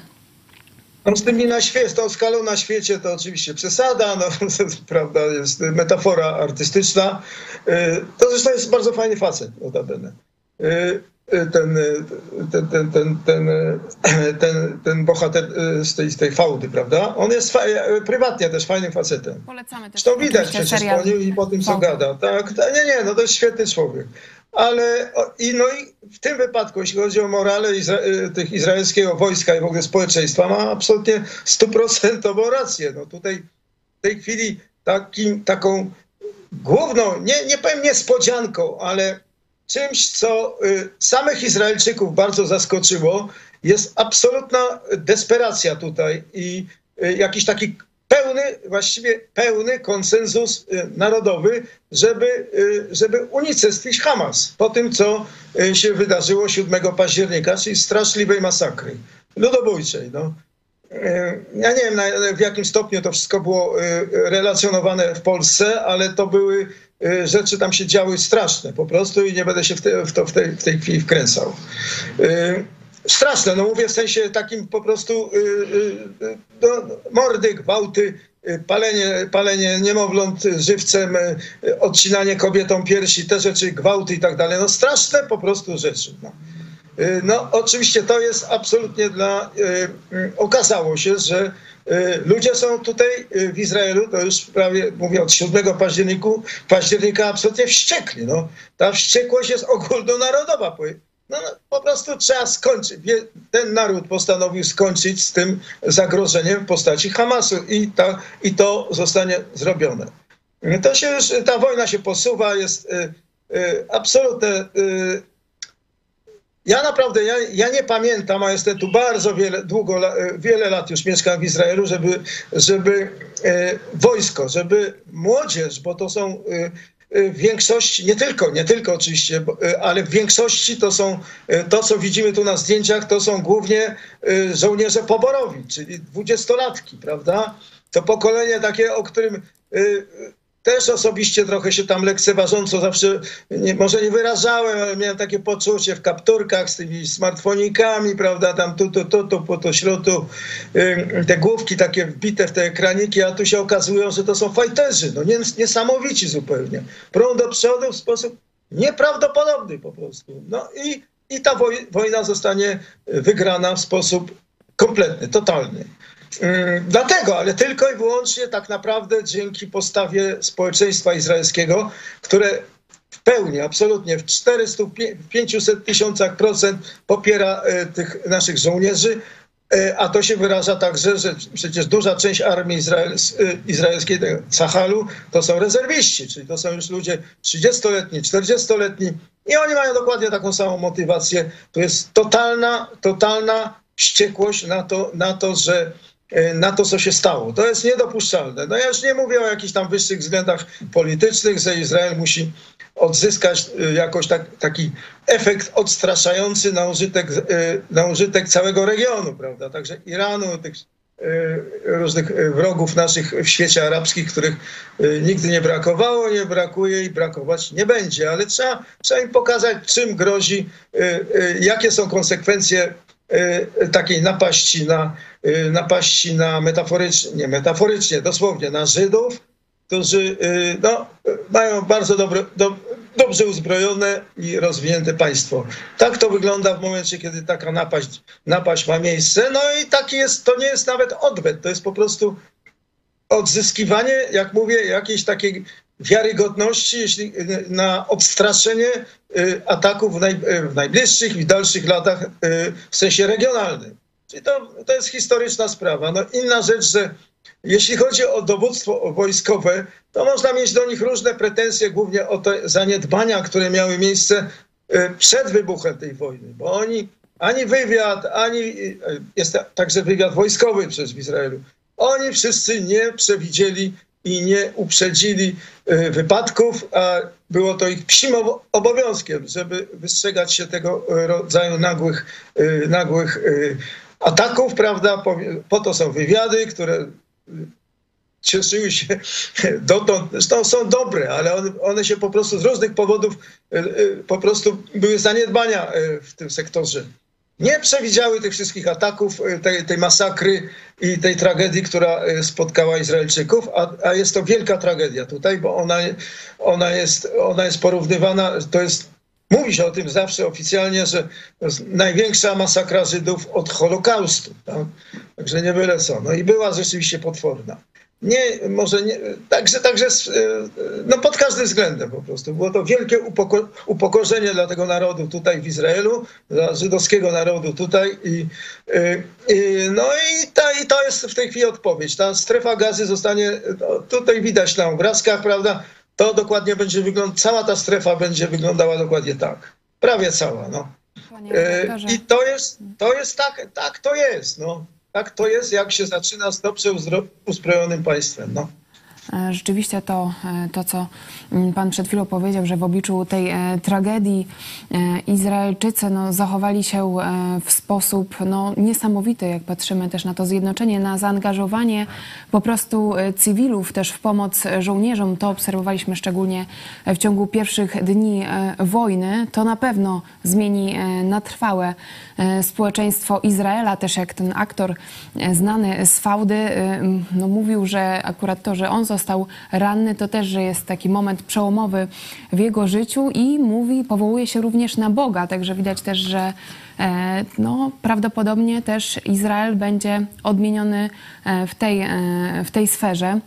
No z tymi na świecie, z tą skalą na świecie to oczywiście przesada, no, prawda, jest metafora artystyczna. Y, to zresztą jest bardzo fajny facet, notabene. Y, y, ten, ten, ten, ten, ten, ten, ten bohater z tej, z tej fałdy, prawda? On jest prywatnie też fajnym facetem. Polecamy też. To widać przecież po nim i po tym, co gada. Tak, nie, nie, no to jest świetny człowiek ale i, no i w tym wypadku, jeśli chodzi o morale izra y, tych izraelskiego wojska i w ogóle społeczeństwa, ma absolutnie stuprocentową rację. No tutaj w tej chwili takim, taką główną, nie, nie powiem niespodzianką, ale czymś, co y, samych Izraelczyków bardzo zaskoczyło, jest absolutna desperacja tutaj i y, jakiś taki pełny, właściwie pełny konsensus y, narodowy, żeby, y, żeby unicestwić Hamas po tym, co y, się wydarzyło 7 października, czyli straszliwej masakry ludobójczej. No. Ja nie wiem, w jakim stopniu to wszystko było relacjonowane w Polsce, ale to były rzeczy tam się działy straszne po prostu i nie będę się w, te, w to w tej, w tej chwili wkręcał. Straszne, no mówię w sensie takim po prostu y, y, y, no, mordy, gwałty, palenie, palenie niemowląt żywcem, odcinanie kobietom piersi, te rzeczy, gwałty i tak dalej. No straszne po prostu rzeczy. No. No, oczywiście to jest absolutnie dla. Okazało się, że ludzie są tutaj w Izraelu, to już prawie mówię od 7 październiku, października absolutnie wściekli. No. Ta wściekłość jest ogólnonarodowa. No, no, po prostu trzeba skończyć. Ten naród postanowił skończyć z tym zagrożeniem w postaci Hamasu i, ta, i to zostanie zrobione. To się już, ta wojna się posuwa, jest y, y, absolutne. Y, ja naprawdę, ja, ja nie pamiętam, a jestem tu bardzo wiele, długo, e, wiele lat już mieszkam w Izraelu, żeby, żeby e, wojsko, żeby młodzież, bo to są e, w większości, nie tylko, nie tylko oczywiście, e, ale w większości to są, e, to co widzimy tu na zdjęciach, to są głównie żołnierze poborowi, czyli dwudziestolatki, prawda? To pokolenie takie, o którym też osobiście trochę się tam lekceważąco zawsze, nie, może nie wyrażałem, ale miałem takie poczucie w kapturkach z tymi smartfonikami, prawda, tam tu, tu, tu, tu, po to środku, ym, te główki takie wbite w te ekraniki, a tu się okazują, że to są fajterzy, no nies- niesamowici zupełnie. Prą do przodu w sposób nieprawdopodobny po prostu. No i, i ta woj- wojna zostanie wygrana w sposób kompletny, totalny. Mm, Dlatego, ale tylko i wyłącznie tak naprawdę dzięki postawie społeczeństwa izraelskiego, które w pełni, absolutnie w 400, w 500 tysiącach procent popiera e, tych naszych żołnierzy, E, a to się wyraża także, że przecież duża część armii Izrael, e, izraelskiej, Sahalu, to są rezerwiści, czyli to są już ludzie 30-letni, 40-letni i oni mają dokładnie taką samą motywację. To jest totalna, totalna wściekłość na to, na to że na to, co się stało. To jest niedopuszczalne. No ja już nie mówię o jakichś tam wyższych względach politycznych, że Izrael musi odzyskać y, jakoś tak, taki efekt odstraszający na użytek, y, na użytek całego regionu, prawda? Także Iranu, tych y, różnych y, wrogów naszych w świecie arabskim, których y, nigdy nie brakowało, nie brakuje i brakować nie będzie. Ale trzeba, trzeba im pokazać, czym grozi, y, y, jakie są konsekwencje y, takiej napaści na, y, napaści na metaforycznie, nie metaforycznie, dosłownie na Żydów, którzy y, no, y, mają bardzo dobre, do, dobrze uzbrojone i rozwinięte państwo. Tak to wygląda w momencie, kiedy taka napaść, napaść ma miejsce. No i taki jest, to nie jest nawet odwet, to jest po prostu odzyskiwanie, jak mówię, jakiejś takiej wiarygodności jeśli, y, na odstraszenie y, ataków w, naj, y, w najbliższych i dalszych latach y, w sensie regionalnym. Czyli to, to jest historyczna sprawa. No inna rzecz, że jeśli chodzi o dowództwo wojskowe, to można mieć do nich różne pretensje, głównie o te zaniedbania, które miały miejsce y, przed wybuchem tej wojny, bo oni ani wywiad, ani y, jest także wywiad wojskowy w Izraelu, oni wszyscy nie przewidzieli i nie uprzedzili y, wypadków, a było to ich psim obo- obowiązkiem, żeby wystrzegać się tego y, rodzaju nagłych, y, nagłych y, ataków, prawda? Po, po to są wywiady, które y, cieszyły się dotąd, zresztą są dobre, ale one, one się po prostu z różnych powodów y, y, po prostu były zaniedbania w tym sektorze. Nie przewidziały tych wszystkich ataków, tej, tej masakry i tej tragedii, która spotkała Izraelczyków, a, a jest to wielka tragedia tutaj, bo ona, ona, jest, ona jest porównywana, to jest Mówi się o tym zawsze oficjalnie, że to jest największa masakra Żydów od Holokaustu. Tak? Także nie byle co. No i była rzeczywiście potworna. Nie, może nie, także, także s- e, no pod każdym względem po prostu. Było to wielkie upoko, upokorzenie dla tego narodu tutaj w Izraelu, dla żydowskiego narodu tutaj. I, e, i, no i, ta, i to jest w tej chwili odpowiedź. Ta strefa gazy zostanie, no, tutaj widać na obrazkach, prawda, to dokładnie będzie wyglądać, cała ta strefa będzie wyglądała dokładnie tak. Prawie cała, no. E. I to jest, to jest tak, tak to jest, no. Tak to jest, jak się zaczyna z dobrze uzbrojonym państwem, no. E, Rzeczywiście to, e, to, co mm, Pan przed chwilą powiedział, że w obliczu tej e, tragedii Izraelczycy no, zachowali się w sposób no, niesamowity, jak patrzymy też na to zjednoczenie, na zaangażowanie po prostu cywilów też w pomoc żołnierzom. To obserwowaliśmy szczególnie w ciągu pierwszych dni wojny. To na pewno zmieni na trwałe społeczeństwo Izraela. Też jak ten aktor e, znany z Faudy e, no, mówił, że akurat to, że on został ranny, to też, że jest taki moment przełomowy w jego życiu i mówi, powołuje się również na Boga. Także widać też, że e, no, prawdopodobnie też Izrael będzie odmieniony e, w tej, e, w tej sferze.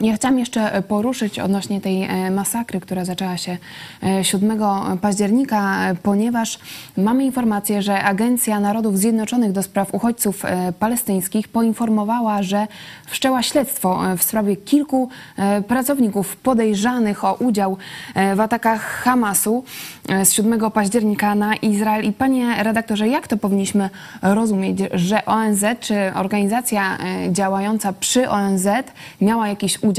Ja chciałam jeszcze poruszyć odnośnie tej e, masakry, która zaczęła się e, 7 października, e, ponieważ mamy informację, że Agencja Narodów Zjednoczonych do spraw uchodźców e, palestyńskich poinformowała, że wszczęła śledztwo e, w sprawie kilku e, pracowników podejrzanych o udział e, w atakach Hamasu e, z 7 października na Izrael. I panie redaktorze, jak to powinniśmy rozumieć, że ONZ czy organizacja e, działająca przy ONZ miała jakiś udział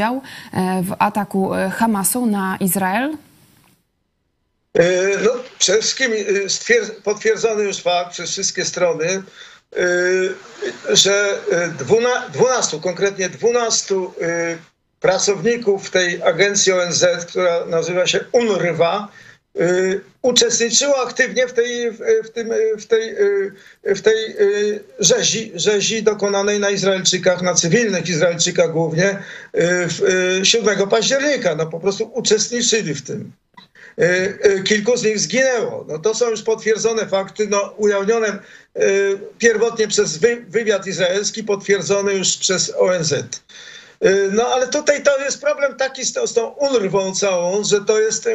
e, w ataku e, Hamasu na Izrael? E, No, przede wszystkim potwierdzony już fakt przez wszystkie strony, że e, dwuna- 12, konkretnie 12 e, pracowników tej agencji ONZ, która nazywa się UNRWA, uczestniczyło aktywnie w tej, w, tym, e, w tej, e, w tej rzezi, rzezi dokonanej na Izraelczykach, na cywilnych Izraelczykach głównie e, w, e, 7 października. No po prostu uczestniczyli w tym. Kilku z nich zginęło. No to są już potwierdzone fakty, no, ujawnione pierwotnie przez wy, wywiad izraelski, potwierdzony już przez ONZ. No ale tutaj to jest problem taki z, tą- z tą UNRWą całą, że to jest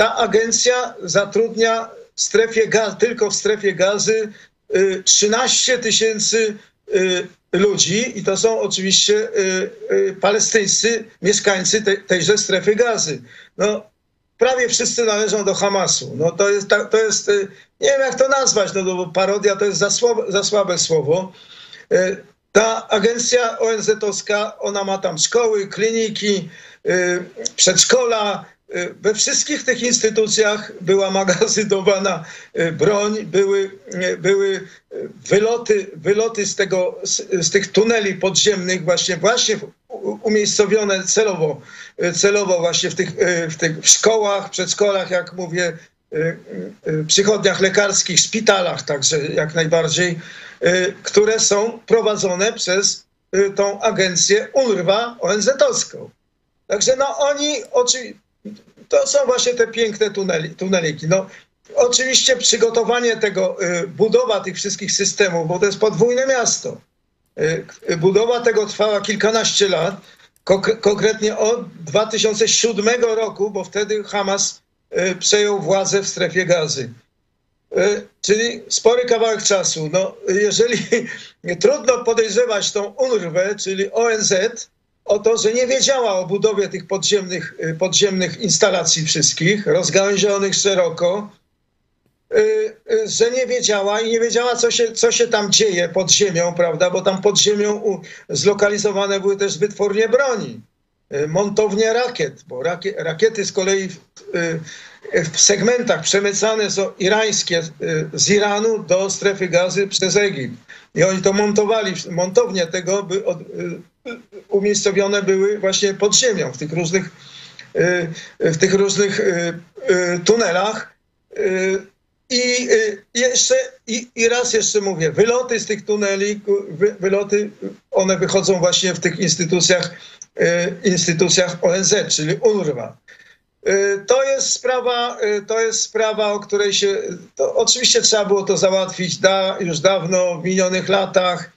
ta agencja zatrudnia w strefie gaz, tylko w strefie gazy y, 13 tysięcy y, ludzi i to są oczywiście y, y, palestyńscy mieszkańcy tej, tejże strefy gazy. No, prawie wszyscy należą do Hamasu. No to jest, to jest y, nie wiem jak to nazwać, no bo parodia to jest za, słabe, za słabe słowo. Y, Ta agencja ONZ-owska, ona ma tam szkoły, kliniki, y, przedszkola. Y, We wszystkich tych instytucjach była magazynowana y, broń, były, y, były wyloty, wyloty z, tego, z, z tych tuneli podziemnych właśnie, właśnie umiejscowione celowo, celowo właśnie w tych, w tych w szkołach, przedszkolach, jak mówię, przychodniach lekarskich, szpitalach także jak najbardziej, które są prowadzone przez tą agencję UNRWA ONZ-owską. Także no oni, oczy, to są właśnie te piękne tuneli, tuneliki. No, oczywiście przygotowanie tego, y, budowa tych wszystkich systemów, bo to jest podwójne miasto. Y, Budowa tego trwała kilkanaście lat, konkretnie od 2007 roku, bo wtedy Hamas y, przejął władzę w strefie gazy. Y, Czyli spory kawałek czasu. No, jeżeli trudno podejrzewać tą UNRWę, czyli ONZ, o to, że nie wiedziała o budowie tych podziemnych, y, podziemnych instalacji wszystkich, rozgałęzionych szeroko, y, y, że nie wiedziała i nie wiedziała, co się, co się tam dzieje pod ziemią, prawda? Bo tam pod ziemią zlokalizowane były też wytwórnie broni, montownie rakiet, bo rakie, rakiety z kolei w, w segmentach przemycane są irańskie z Iranu do strefy gazy przez Egipt. I oni to montowali, montownie tego by od, umiejscowione były właśnie pod ziemią, w tych różnych, y, w tych różnych y, y, tunelach. I jeszcze, i, i raz jeszcze mówię, wyloty z tych tuneli, wyloty, one wychodzą właśnie w tych instytucjach, instytucjach ONZ, czyli UNRWA. To jest sprawa, to jest sprawa, o której się, oczywiście trzeba było to załatwić da, już dawno, w minionych latach.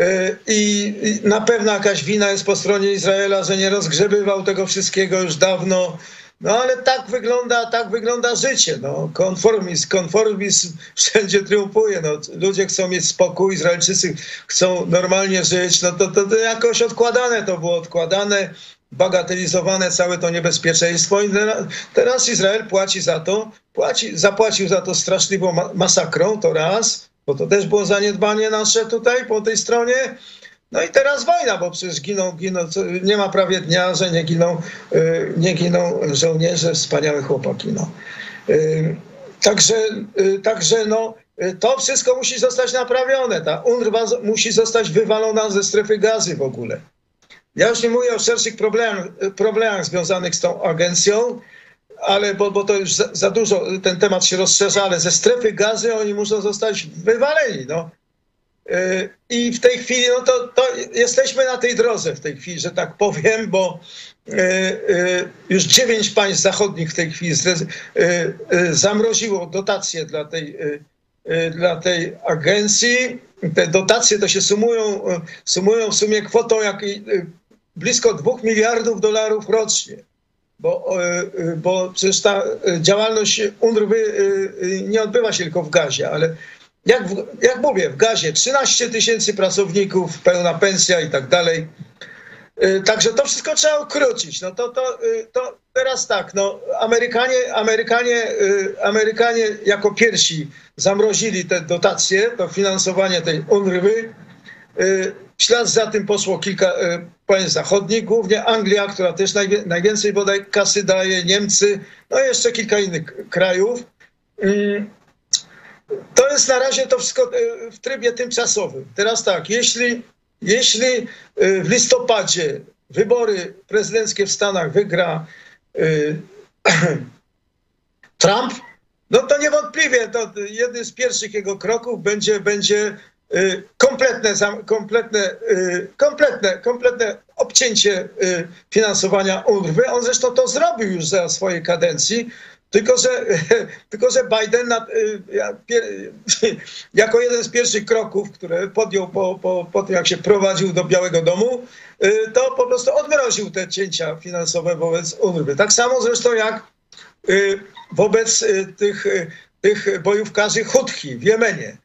Y, I na pewno jakaś wina jest po stronie Izraela, że nie rozgrzebywał tego wszystkiego już dawno. No ale tak wygląda, tak wygląda życie. No. Konformizm, konformizm wszędzie triumfuje. No. Ludzie chcą mieć spokój, Izraelczycy chcą normalnie żyć. No to, to, to jakoś odkładane to było, odkładane, bagatelizowane całe to niebezpieczeństwo. I teraz- Izrael płaci za to, płaci, zapłacił za to straszliwą ma- masakrą, to raz, bo to też było zaniedbanie nasze tutaj po tej stronie. No i teraz wojna, bo przecież giną, giną, nie ma prawie dnia, że nie giną, nie giną żołnierze, wspaniałe chłopaki. No. Także, także no, to wszystko musi zostać naprawione. Ta UNRWA musi zostać wywalona ze strefy gazy w ogóle. Ja już nie mówię o szerszych problemach związanych z tą agencją, ale bo, bo to już za, za, dużo, ten temat się rozszerza, ale ze strefy gazy oni muszą zostać wywaleni. No. I w tej chwili, no to, to jesteśmy na tej drodze w tej chwili, że tak powiem, bo już dziewięć państw zachodnich w tej chwili zamroziło dotacje dla tej, dla tej agencji. Te dotacje to się sumują, sumują w sumie kwotą jak blisko dwóch miliardów dolarów rocznie. Bo, bo przecież ta działalność UNRWY nie odbywa się tylko w gazie, ale jak, jak mówię, w gazie 13 tysięcy pracowników, pełna pensja i tak dalej. Także to wszystko trzeba ukrócić. No to, to, to teraz tak, no Amerykanie, Amerykanie, Amerykanie jako pierwsi zamrozili te dotacje, to finansowanie tej UNRWY. W ślad za tym poszło kilka państw zachodnich, głównie Anglia, która też najwięcej bodaj kasy daje, Niemcy, no i jeszcze kilka innych krajów. To jest na razie to wszystko w trybie tymczasowym. Teraz tak, jeśli, jeśli w listopadzie wybory prezydenckie w Stanach wygra Trump, no to niewątpliwie to jednym z pierwszych jego kroków będzie, będzie kompletne, kompletne, kompletne, kompletne obcięcie finansowania UNRWY. On zresztą to zrobił już za swojej kadencji. Tylko że, tylko, że Biden na, jako jeden z pierwszych kroków, które podjął po, po, po tym, jak się prowadził do Białego Domu, to po prostu odmroził te cięcia finansowe wobec UNRWY. Tak samo zresztą jak wobec tych, tych bojówkarzy Hutki w Jemenie.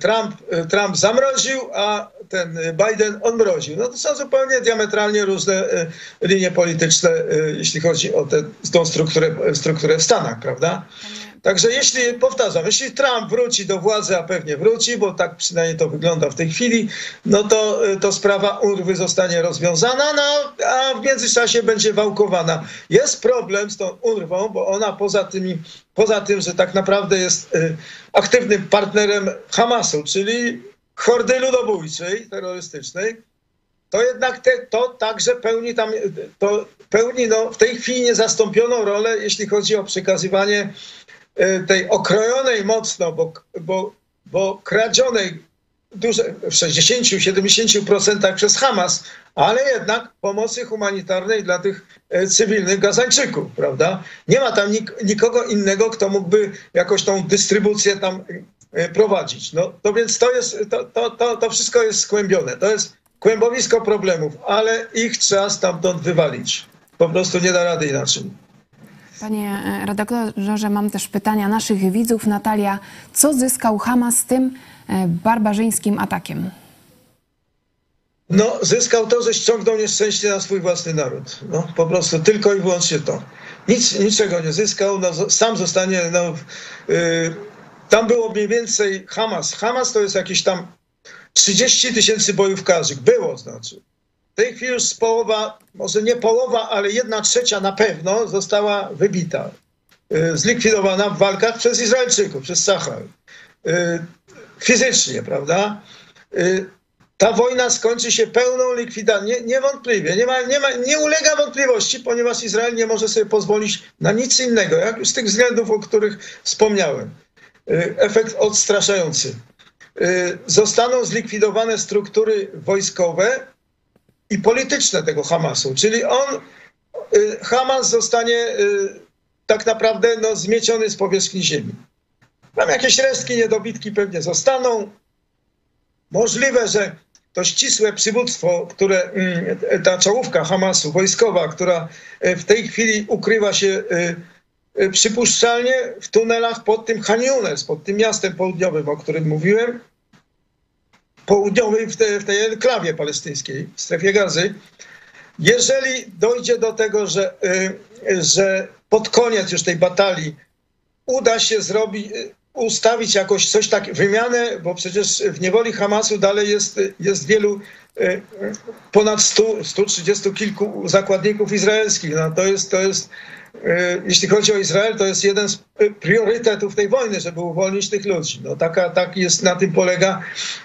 Trump, Trump zamroził, a ten Biden odmroził. No to są zupełnie diametralnie różne linie polityczne, jeśli chodzi o tę strukturę, strukturę w Stanach, prawda? Także jeśli, powtarzam, jeśli Trump wróci do władzy, a pewnie wróci, bo tak przynajmniej to wygląda w tej chwili, no to, to sprawa URWY zostanie rozwiązana, no, a w międzyczasie będzie wałkowana. Jest problem z tą URWą, bo ona poza, tymi, poza tym, że tak naprawdę jest y, aktywnym partnerem Hamasu, czyli hordy ludobójczej, terrorystycznej, to jednak te, to także pełni tam, to pełni no, w tej chwili niezastąpioną rolę, jeśli chodzi o przekazywanie tej okrojonej mocno, bo, bo, bo kradzionej w 60-70% przez Hamas, ale jednak pomocy humanitarnej dla tych cywilnych Gazańczyków, prawda? Nie ma tam nik nikogo innego, kto mógłby jakoś tą dystrybucję tam prowadzić. No to więc to jest, to, to, to, to wszystko jest skłębione. To jest kłębowisko problemów, ale ich trzeba stamtąd wywalić. Po prostu nie da rady inaczej. Panie redaktorze, mam też pytania naszych widzów. Natalia, co zyskał Hamas tym barbarzyńskim atakiem? No, zyskał to, że ściągnął nieszczęście na swój własny naród. No, po prostu tylko i wyłącznie to. Nic, niczego nie zyskał, no, sam zostanie, no, yy, tam było mniej więcej Hamas. Hamas to jest jakieś tam 30 tysięcy bojówkarzy. Było znaczy. W tej chwili już połowa, może nie połowa, ale jedna trzecia na pewno została wybita. Zlikwidowana w walkach przez Izraelczyków, przez Sachar. Fizycznie, prawda? Ta wojna skończy się pełną likwidacją. Nie, niewątpliwie. Nie, ma, nie, ma, nie ulega wątpliwości, ponieważ Izrael nie może sobie pozwolić na nic innego, jak z tych względów, o których wspomniałem. Efekt odstraszający. Zostaną zlikwidowane struktury wojskowe, i polityczne tego Hamasu. Czyli on, Hamas zostanie tak naprawdę no, zmieciony z powierzchni ziemi. Tam jakieś resztki, niedobitki pewnie zostaną. Możliwe, że to ścisłe przywództwo, które ta czołówka Hamasu wojskowa, która w tej chwili ukrywa się przypuszczalnie w tunelach pod tym Han Yunis, pod tym miastem południowym, o którym mówiłem, południowej, w, te, w tej enklawie palestyńskiej, w strefie gazy, jeżeli dojdzie do tego, że, że pod koniec już tej batalii uda się zrobić, ustawić jakoś coś tak, wymianę, bo przecież w niewoli Hamasu dalej jest, jest wielu, e, ponad 100, 130 kilku zakładników izraelskich. No to jest, to jest, jeśli chodzi o Izrael, to jest jeden z priorytetów tej wojny, żeby uwolnić tych ludzi. No taka, tak jest, na tym polega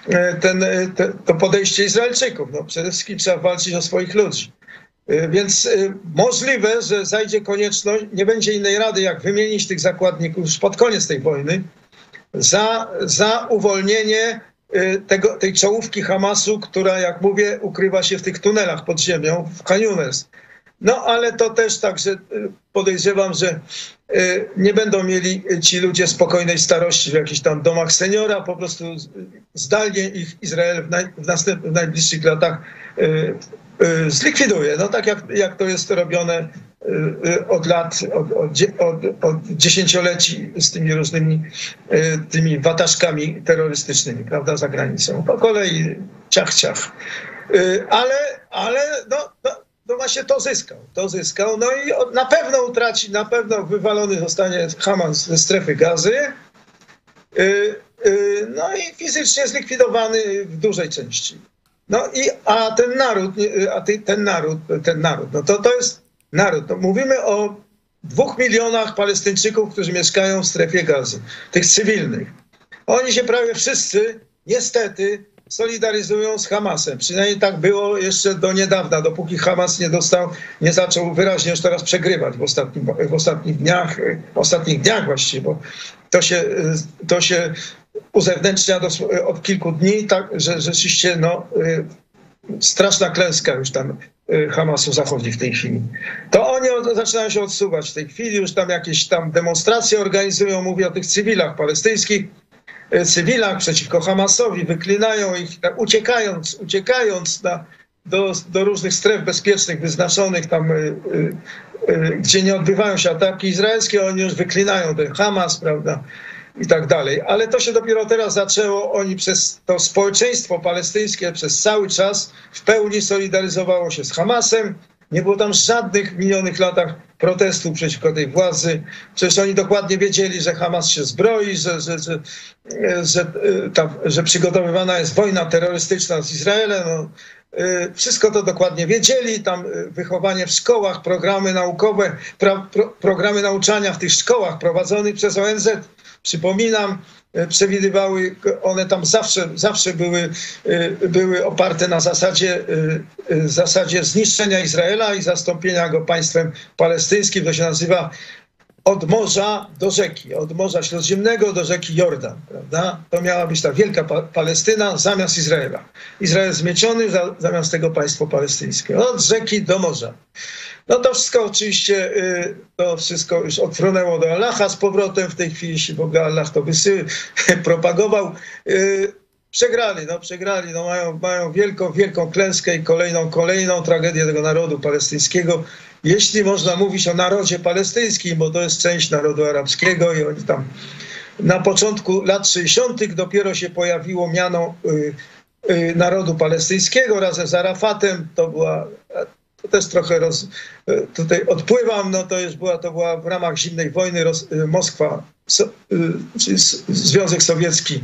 e, ten, te, to podejście Izraelczyków. No przede wszystkim trzeba walczyć o swoich ludzi. Więc możliwe, że zajdzie konieczność, nie będzie innej rady, jak wymienić tych zakładników już pod koniec tej wojny, za, za uwolnienie tego, tej czołówki Hamasu, która, jak mówię, ukrywa się w tych tunelach pod ziemią w Kaniunes. No ale to też także y, podejrzewam, że y, nie będą mieli ci ludzie spokojnej starości w jakichś tam domach seniora, po prostu zdalnie ich Izrael w, naj, w, następ, w najbliższych latach zlikwiduje. No tak jak, jak to jest robione Y, y, od lat, od, od, od, dziesięcioleci z tymi różnymi y, tymi wataszkami terrorystycznymi, prawda, za granicą. Po kolei ciach, ciach. Ale, ale no, no, no właśnie to zyskał, to zyskał. No i na pewno utraci, na pewno wywalony zostanie Hamas ze strefy gazy. No i fizycznie zlikwidowany w dużej części. No i, a ten naród, a ten naród, ten naród, no to, to jest naród. No, mówimy o dwóch milionach Palestyńczyków, którzy mieszkają w strefie gazy, tych cywilnych. Oni się prawie wszyscy, niestety, solidaryzują z Hamasem. Przynajmniej tak było jeszcze do niedawna, dopóki Hamas nie dostał, nie zaczął wyraźnie już teraz przegrywać w, w ostatnich dniach, w ostatnich dniach właściwie, bo to się, to się uzewnętrznia od kilku dni, tak, że rzeczywiście no, y, straszna klęska już tam Y, Hamasu zachodzi w tej chwili. To oni zaczynają się odsuwać w tej chwili, już tam jakieś tam demonstracje organizują, mówię o tych cywilach palestyńskich, cywilach przeciwko Hamasowi, wyklinają ich, uciekając, uciekając na, do, do różnych stref bezpiecznych, wyznaczonych tam, y, gdzie nie odbywają się ataki izraelskie, oni już wyklinają ten Hamas, prawda, i tak dalej. Ale to się dopiero teraz zaczęło. Oni przez to społeczeństwo palestyńskie przez cały czas w pełni solidaryzowało się z Hamasem. Nie było tam żadnych minionych latach protestów przeciwko tej władzy. Przecież oni dokładnie wiedzieli, że Hamas się zbroi, że, że, że, że, ta, że przygotowywana jest wojna terrorystyczna z Izraelem. No, y, wszystko to dokładnie wiedzieli. Tam wychowanie w szkołach, programy naukowe, pra, pro, programy nauczania w tych szkołach prowadzonych przez ONZ przypominam, e, przewidywały, one tam zawsze, zawsze były, e, były oparte na zasadzie, e, zasadzie zniszczenia Izraela i zastąpienia go państwem palestyńskim. To się nazywa od morza do rzeki, od Morza Śródziemnego do rzeki Jordan. Prawda? To miała być ta wielka pa Palestyna zamiast Izraela. Izrael zmieciony, za, zamiast tego państwo palestyńskie. Od rzeki do morza. No to wszystko oczywiście, y, to wszystko już odfrunęło do Allaha z powrotem w tej chwili, jeśli w ogóle Allah to wysy, propagował. Y, przegrali, no przegrali, no mają, mają wielką, wielką klęskę i kolejną, kolejną tragedię tego narodu palestyńskiego. Jeśli można mówić o narodzie palestyńskim, bo to jest część narodu arabskiego i oni tam na początku lat 60. dopiero się pojawiło miano y, y, narodu palestyńskiego razem z Arafatem. To była to też trochę roz, e, tutaj odpływam, no to już była, to była w ramach zimnej wojny roz, e, Moskwa, so, e, Związek Sowiecki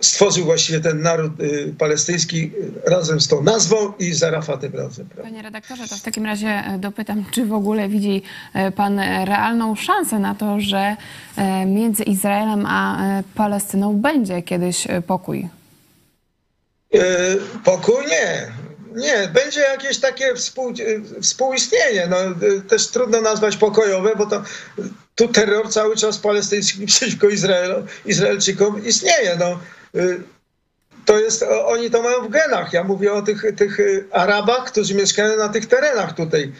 stworzył właściwie ten naród palestyński razem z tą nazwą i z Arafatem razem. Panie redaktorze, to w takim razie dopytam, czy w ogóle widzi pan realną szansę na to, że między Izraelem a Palestyną będzie kiedyś pokój? Pokój nie nie, będzie jakieś takie współ, współistnienie. No, też trudno nazwać pokojowe, bo to tu terror cały czas palestyński przeciwko Izraelu, Izraelczykom istnieje. No, to jest, oni to mają w genach. Ja mówię o tych, tych Arabach, którzy mieszkają na tych terenach tutaj,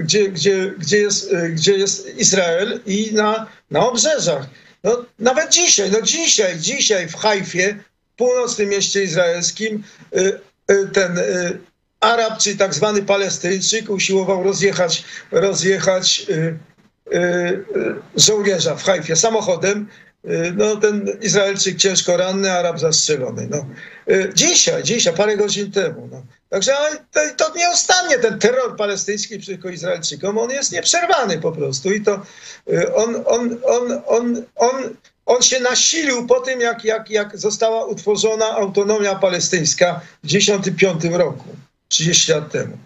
gdzie, gdzie, gdzie, jest, gdzie jest Izrael i na, na obrzeżach. No, nawet dzisiaj, no dzisiaj, dzisiaj w Hajfie, północnym mieście izraelskim, ten y, Arab, czy tak zwany Palestyńczyk usiłował rozjechać, rozjechać y, żołnierza w Hajfie samochodem. No, ten Izraelczyk ciężko ranny, Arab zastrzelony. No. Dzisiaj, dzisiaj, parę godzin temu. No. Także to, to nie ustanie ten terror palestyński przeciwko Izraelczykom, on jest nieprzerwany po prostu i to y, on, on, on, on, on, on się nasilił po tym, jak, jak, jak została utworzona autonomia palestyńska w 1995 roku, 30 lat temu.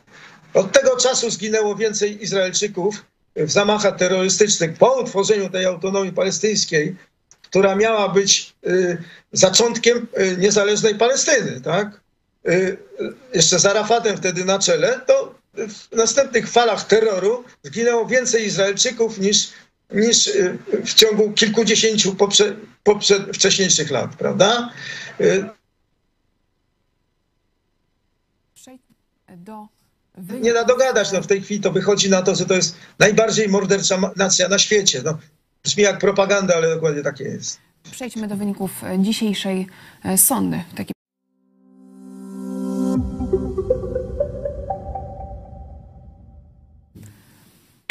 Od tego czasu zginęło więcej Izraelczyków w zamachach terrorystycznych po utworzeniu tej autonomii palestyńskiej, która miała być y, zaczątkiem y, niezależnej Palestyny, tak? Y, jeszcze z Arafatem wtedy na czele, to w następnych falach terroru zginęło więcej Izraelczyków niż, niż y, w ciągu kilkudziesięciu poprze, poprze, wcześniejszych lat, prawda? Y, do nie da dogadać. No w tej chwili to wychodzi na to, że to jest najbardziej mordercza nacja na świecie. No, brzmi jak propaganda, ale dokładnie takie jest. Przejdźmy do wyników dzisiejszej e, sądy.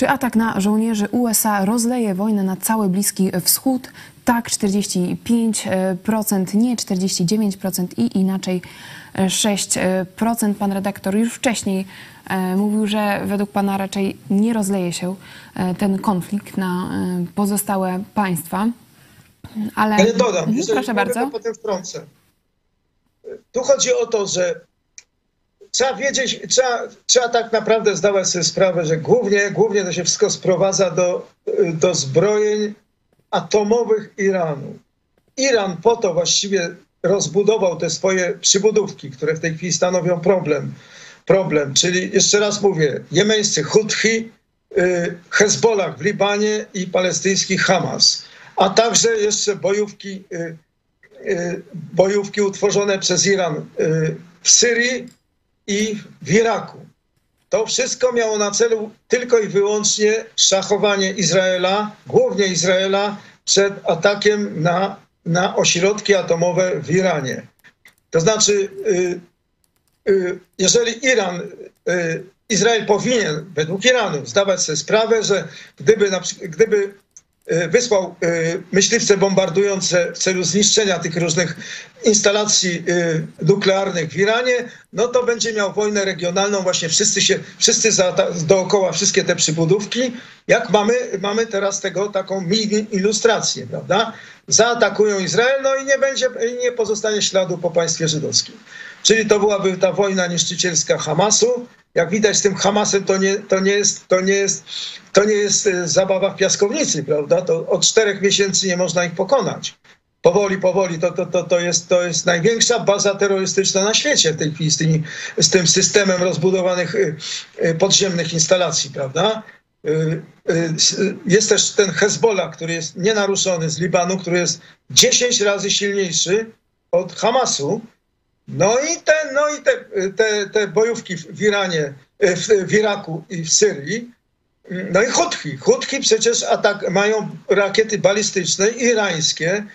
Czy atak na żołnierzy USA rozleje wojnę na cały Bliski Wschód? Tak, 45%, nie 49% i inaczej e, 6%. Pan redaktor już wcześniej e, mówił, że według pana raczej nie rozleje się e, ten konflikt na e, pozostałe państwa. Ale, Ale dodam, Mhm, proszę bardzo. potem wtrącę. Tu chodzi o to, że trzeba wiedzieć, trzeba, trzeba tak naprawdę zdawać sobie sprawę, że głównie, głównie to się wszystko sprowadza do, do zbrojeń atomowych Iranu. Iran po to właściwie rozbudował te swoje przybudówki, które w tej chwili stanowią problem. Problem, czyli jeszcze raz mówię, jemeńscy Houthi, y, Hezbollah w Libanie i palestyński Hamas, a także jeszcze bojówki, y, y, bojówki utworzone przez Iran w Syrii i w Iraku. To wszystko miało na celu tylko i wyłącznie szachowanie Izraela, głównie Izraela, przed atakiem na, na ośrodki atomowe w Iranie. To znaczy, y, y, jeżeli Iran, y, Izrael powinien według Iranu zdawać sobie sprawę, że gdyby, gdyby wysłał y, myśliwce bombardujące w celu zniszczenia tych różnych instalacji y, nuklearnych w Iranie, no to będzie miał wojnę regionalną, właśnie wszyscy się, wszyscy za, dookoła, wszystkie te przybudówki, jak mamy, mamy teraz tego taką mini ilustrację, prawda? Zaatakują Izrael, no i nie będzie, nie pozostanie śladu po państwie żydowskim. Czyli to byłaby ta wojna niszczycielska Hamasu. Jak widać z tym Hamasem to nie, to nie jest, to nie jest, to nie jest e, zabawa w piaskownicy, prawda? To od czterech miesięcy nie można ich pokonać. Powoli, powoli, to, to, to, to, jest, to jest największa baza terrorystyczna na świecie w tej chwili z, tymi, z tym systemem rozbudowanych y, y, podziemnych instalacji, prawda? Jest też ten Hezbollah, który jest nienaruszony z Libanu, który jest 10 razy silniejszy od Hamasu. No i te, no i te, te, te bojówki w Iranie, y, w, w Iraku i w Syrii. No i Houthi. Houthi przecież atak, mają rakiety balistyczne irańskie,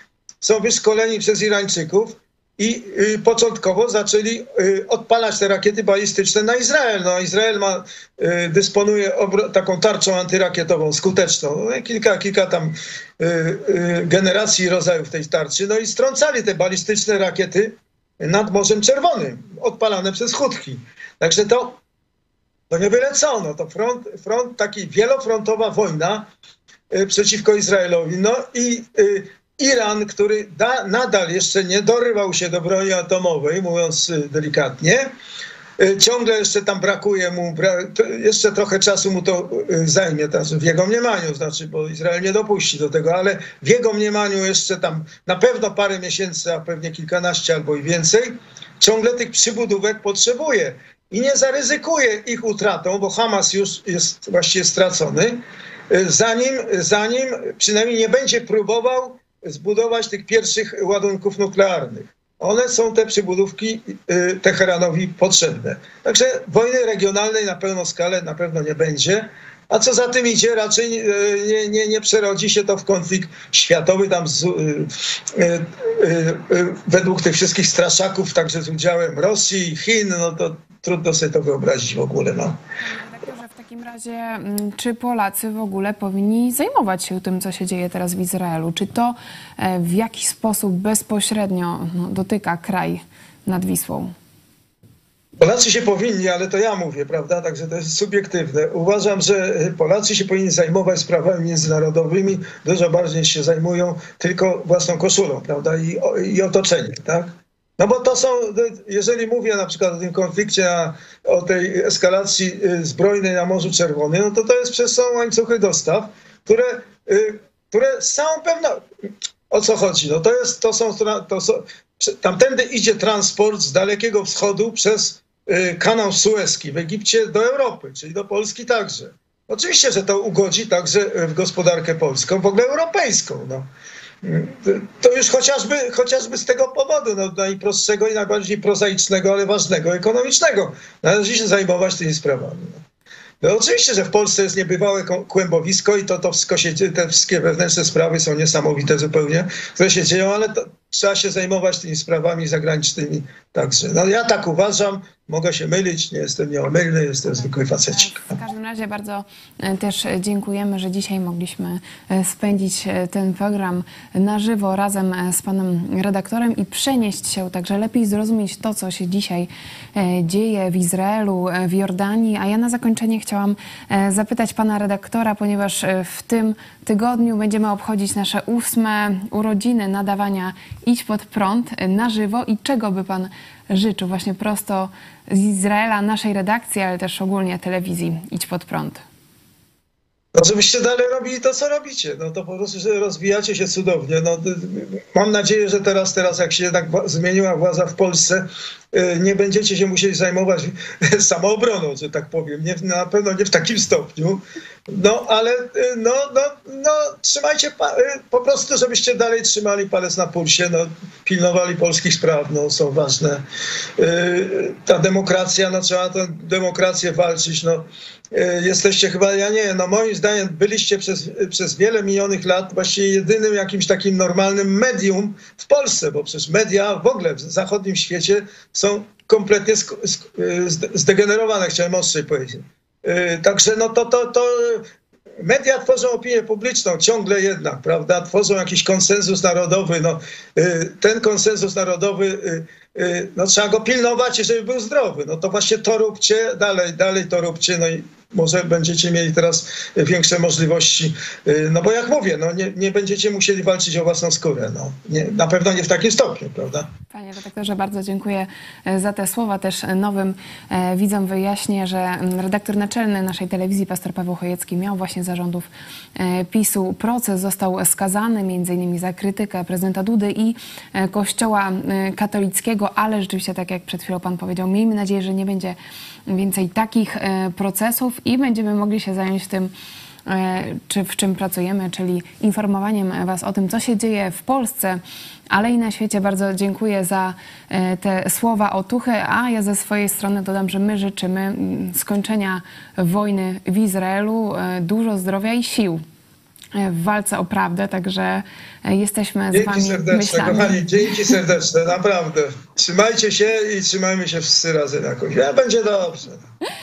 są wyszkoleni przez Irańczyków i y, początkowo zaczęli y, odpalać te rakiety balistyczne na Izrael. No, Izrael ma, y, dysponuje taką tarczą antyrakietową skuteczną. No, kilka, kilka tam y, y, generacji rodzajów tej tarczy. No i strącali te balistyczne rakiety nad Morzem Czerwonym, odpalane przez Houthi. Także to, to nie byle co, no to front, front taki wielofrontowa wojna y, przeciwko Izraelowi. No i y, Iran, który da, nadal jeszcze nie dorywał się do broni atomowej, mówiąc y, delikatnie, ciągle jeszcze tam brakuje mu, jeszcze trochę czasu mu to y, zajmie, w jego mniemaniu, znaczy, bo Izrael nie dopuści do tego, ale w jego mniemaniu jeszcze tam na pewno parę miesięcy, a pewnie kilkanaście albo i więcej, ciągle tych przybudówek potrzebuje i nie zaryzykuje ich utratą, bo Hamas już jest właściwie stracony, y, zanim, zanim przynajmniej nie będzie próbował zbudować tych pierwszych ładunków nuklearnych. One są te przybudówki y, Teheranowi potrzebne. Także wojny regionalnej na pełną skalę na pewno nie będzie. A co za tym idzie, raczej y, nie, nie, nie przerodzi się to w konflikt światowy, tam z, y, y, y, y, według tych wszystkich straszaków, także z udziałem Rosji Chin, no to trudno sobie to wyobrazić w ogóle. No. Takim razie, mm, czy Polacy w ogóle powinni zajmować się tym, co się dzieje teraz w Izraelu? Czy to e, w jakiś sposób bezpośrednio no, dotyka kraj nad Wisłą? Polacy się powinni, ale to ja mówię, prawda? Także to jest subiektywne. Uważam, że Polacy się powinni zajmować sprawami międzynarodowymi dużo bardziej się zajmują tylko własną koszulą, prawda? I, i otoczeniem, tak? No bo to są, jeżeli mówię na przykład o tym konflikcie, o tej eskalacji zbrojnej na Morzu Czerwonym, no to to jest przez są łańcuchy dostaw, które, które z całą pewnością, o co chodzi? No to jest, to są, to są, tamtędy idzie transport z Dalekiego Wschodu przez kanał Suezki w Egipcie do Europy, czyli do Polski także. Oczywiście, że to ugodzi także w gospodarkę polską, w ogóle europejską. No. To już chociażby, chociażby z tego powodu, no, najprostszego i najbardziej prozaicznego, ale ważnego, ekonomicznego. Należy się zajmować tymi sprawami. No. Oczywiście, że w Polsce jest niebywałe kłębowisko i to, to wszystko się, te wszystkie wewnętrzne sprawy są niesamowite zupełnie, które się dzieją, ale to, trzeba się zajmować tymi sprawami zagranicznymi także. No ja tak uważam, mogę się mylić, nie jestem nieomylny, jestem zwykły facecik. W każdym razie bardzo też dziękujemy, że dzisiaj mogliśmy spędzić ten program na żywo razem z panem redaktorem i przenieść się, także lepiej zrozumieć to, co się dzisiaj dzieje w Izraelu, w Jordanii. A ja na zakończenie chciałam zapytać pana redaktora, ponieważ w tym tygodniu będziemy obchodzić nasze ósme urodziny nadawania Idź pod prąd na żywo i czego by pan życzył właśnie prosto z Izraela, naszej redakcji, ale też ogólnie telewizji Idź pod prąd? Żebyście dalej robili to, co robicie. No to po prostu, rozwijacie się cudownie. No, mam nadzieję, że teraz, teraz jak się jednak zmieniła władza w Polsce, nie będziecie się musieli zajmować samoobroną, że tak powiem. Nie, na pewno nie w takim stopniu. No ale no, no, no, trzymajcie po prostu, żebyście dalej trzymali palec na pulsie, no, pilnowali polskich spraw, no, są ważne. Ta demokracja, no trzeba tę demokrację walczyć. No. Jesteście chyba, ja nie no moim zdaniem byliście przez, przez wiele minionych lat właściwie jedynym jakimś takim normalnym medium w Polsce, bo przecież media w ogóle w zachodnim świecie są kompletnie zdegenerowane, chciałem ostrzej powiedzieć. Także no to, to, to media tworzą opinię publiczną ciągle jednak, prawda? Tworzą jakiś konsensus narodowy. No, ten konsensus narodowy, no trzeba go pilnować, żeby był zdrowy. No to właśnie to róbcie, dalej, dalej to róbcie. No i może będziecie mieli teraz większe możliwości. No bo jak mówię, no nie, nie będziecie musieli walczyć o własną skórę. No. Nie, na pewno nie w takim stopniu, prawda? Panie redaktorze, bardzo dziękuję za te słowa. Też nowym widzom wyjaśnię, że redaktor naczelny naszej telewizji, pastor Paweł Chojecki, miał właśnie zarządów PiSu proces. Został skazany innymi za krytykę prezydenta Dudy i Kościoła katolickiego, ale rzeczywiście, tak jak przed chwilą pan powiedział, miejmy nadzieję, że nie będzie więcej takich procesów i będziemy mogli się zająć tym, czy w czym pracujemy, czyli informowaniem Was o tym, co się dzieje w Polsce, ale i na świecie. Bardzo dziękuję za te słowa otuchy, a ja ze swojej strony dodam, że my życzymy skończenia wojny w Izraelu, dużo zdrowia i sił w walce o prawdę, także jesteśmy dzięki z Wami serdeczne, myślami. kochani, dzięki serdeczne, naprawdę. Trzymajcie się i trzymajmy się wszyscy razem jakoś. Ja, będzie dobrze.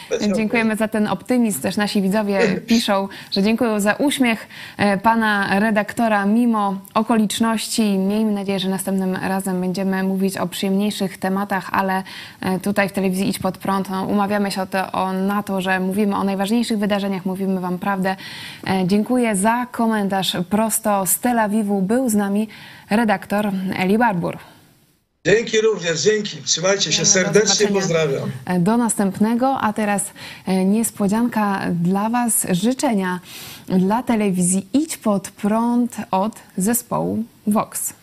Będzie Dziękujemy za ten optymizm. Też nasi widzowie piszą, że dziękują za uśmiech e, pana redaktora mimo okoliczności. Miejmy nadzieję, że następnym razem będziemy mówić o przyjemniejszych tematach, ale e, tutaj w telewizji Idź Pod Prąd no, umawiamy się o to, o, na to, że mówimy o najważniejszych wydarzeniach, mówimy wam prawdę. E, Dziękuję za komentarz prosto z Tel Awiwu. Był z nami redaktor Eli Barbur. Dzięki również, dzięki. Trzymajcie się, Do serdecznie pozdrawiam. Do następnego, a teraz e, niespodzianka dla Was, życzenia dla telewizji Idź Pod Prąd od zespołu Vox.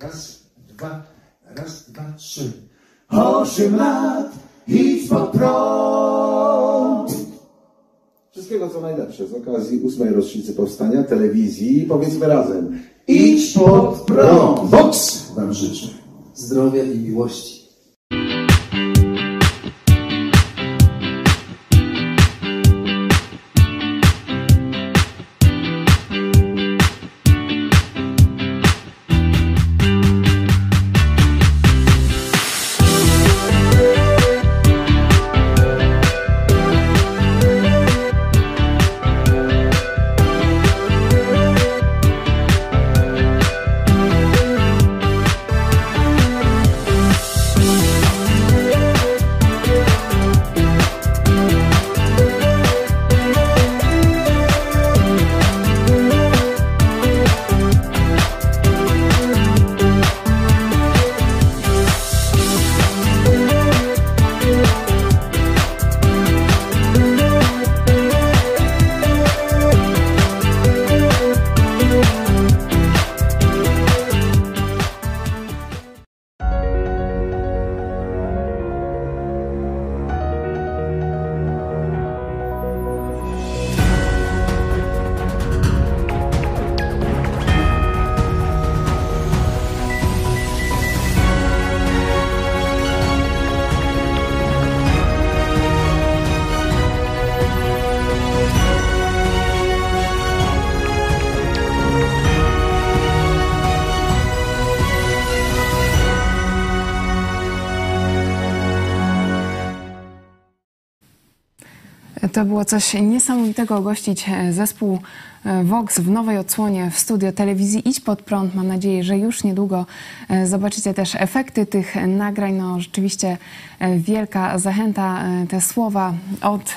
Raz, dwa, raz, dwa, trzy. Osiem lat, idź pod prąd. Wszystkiego co najlepsze z okazji ósmej rocznicy powstania telewizji. Powiedzmy razem. Idź pod prąd. Vox wam życzę. Zdrowia i miłości. To było coś niesamowitego gościć e, zespół e, Vox w nowej odsłonie w studio telewizji Idź Pod Prąd. Mam nadzieję, że już niedługo e, zobaczycie też efekty tych nagrań. No rzeczywiście wielka zachęta te słowa od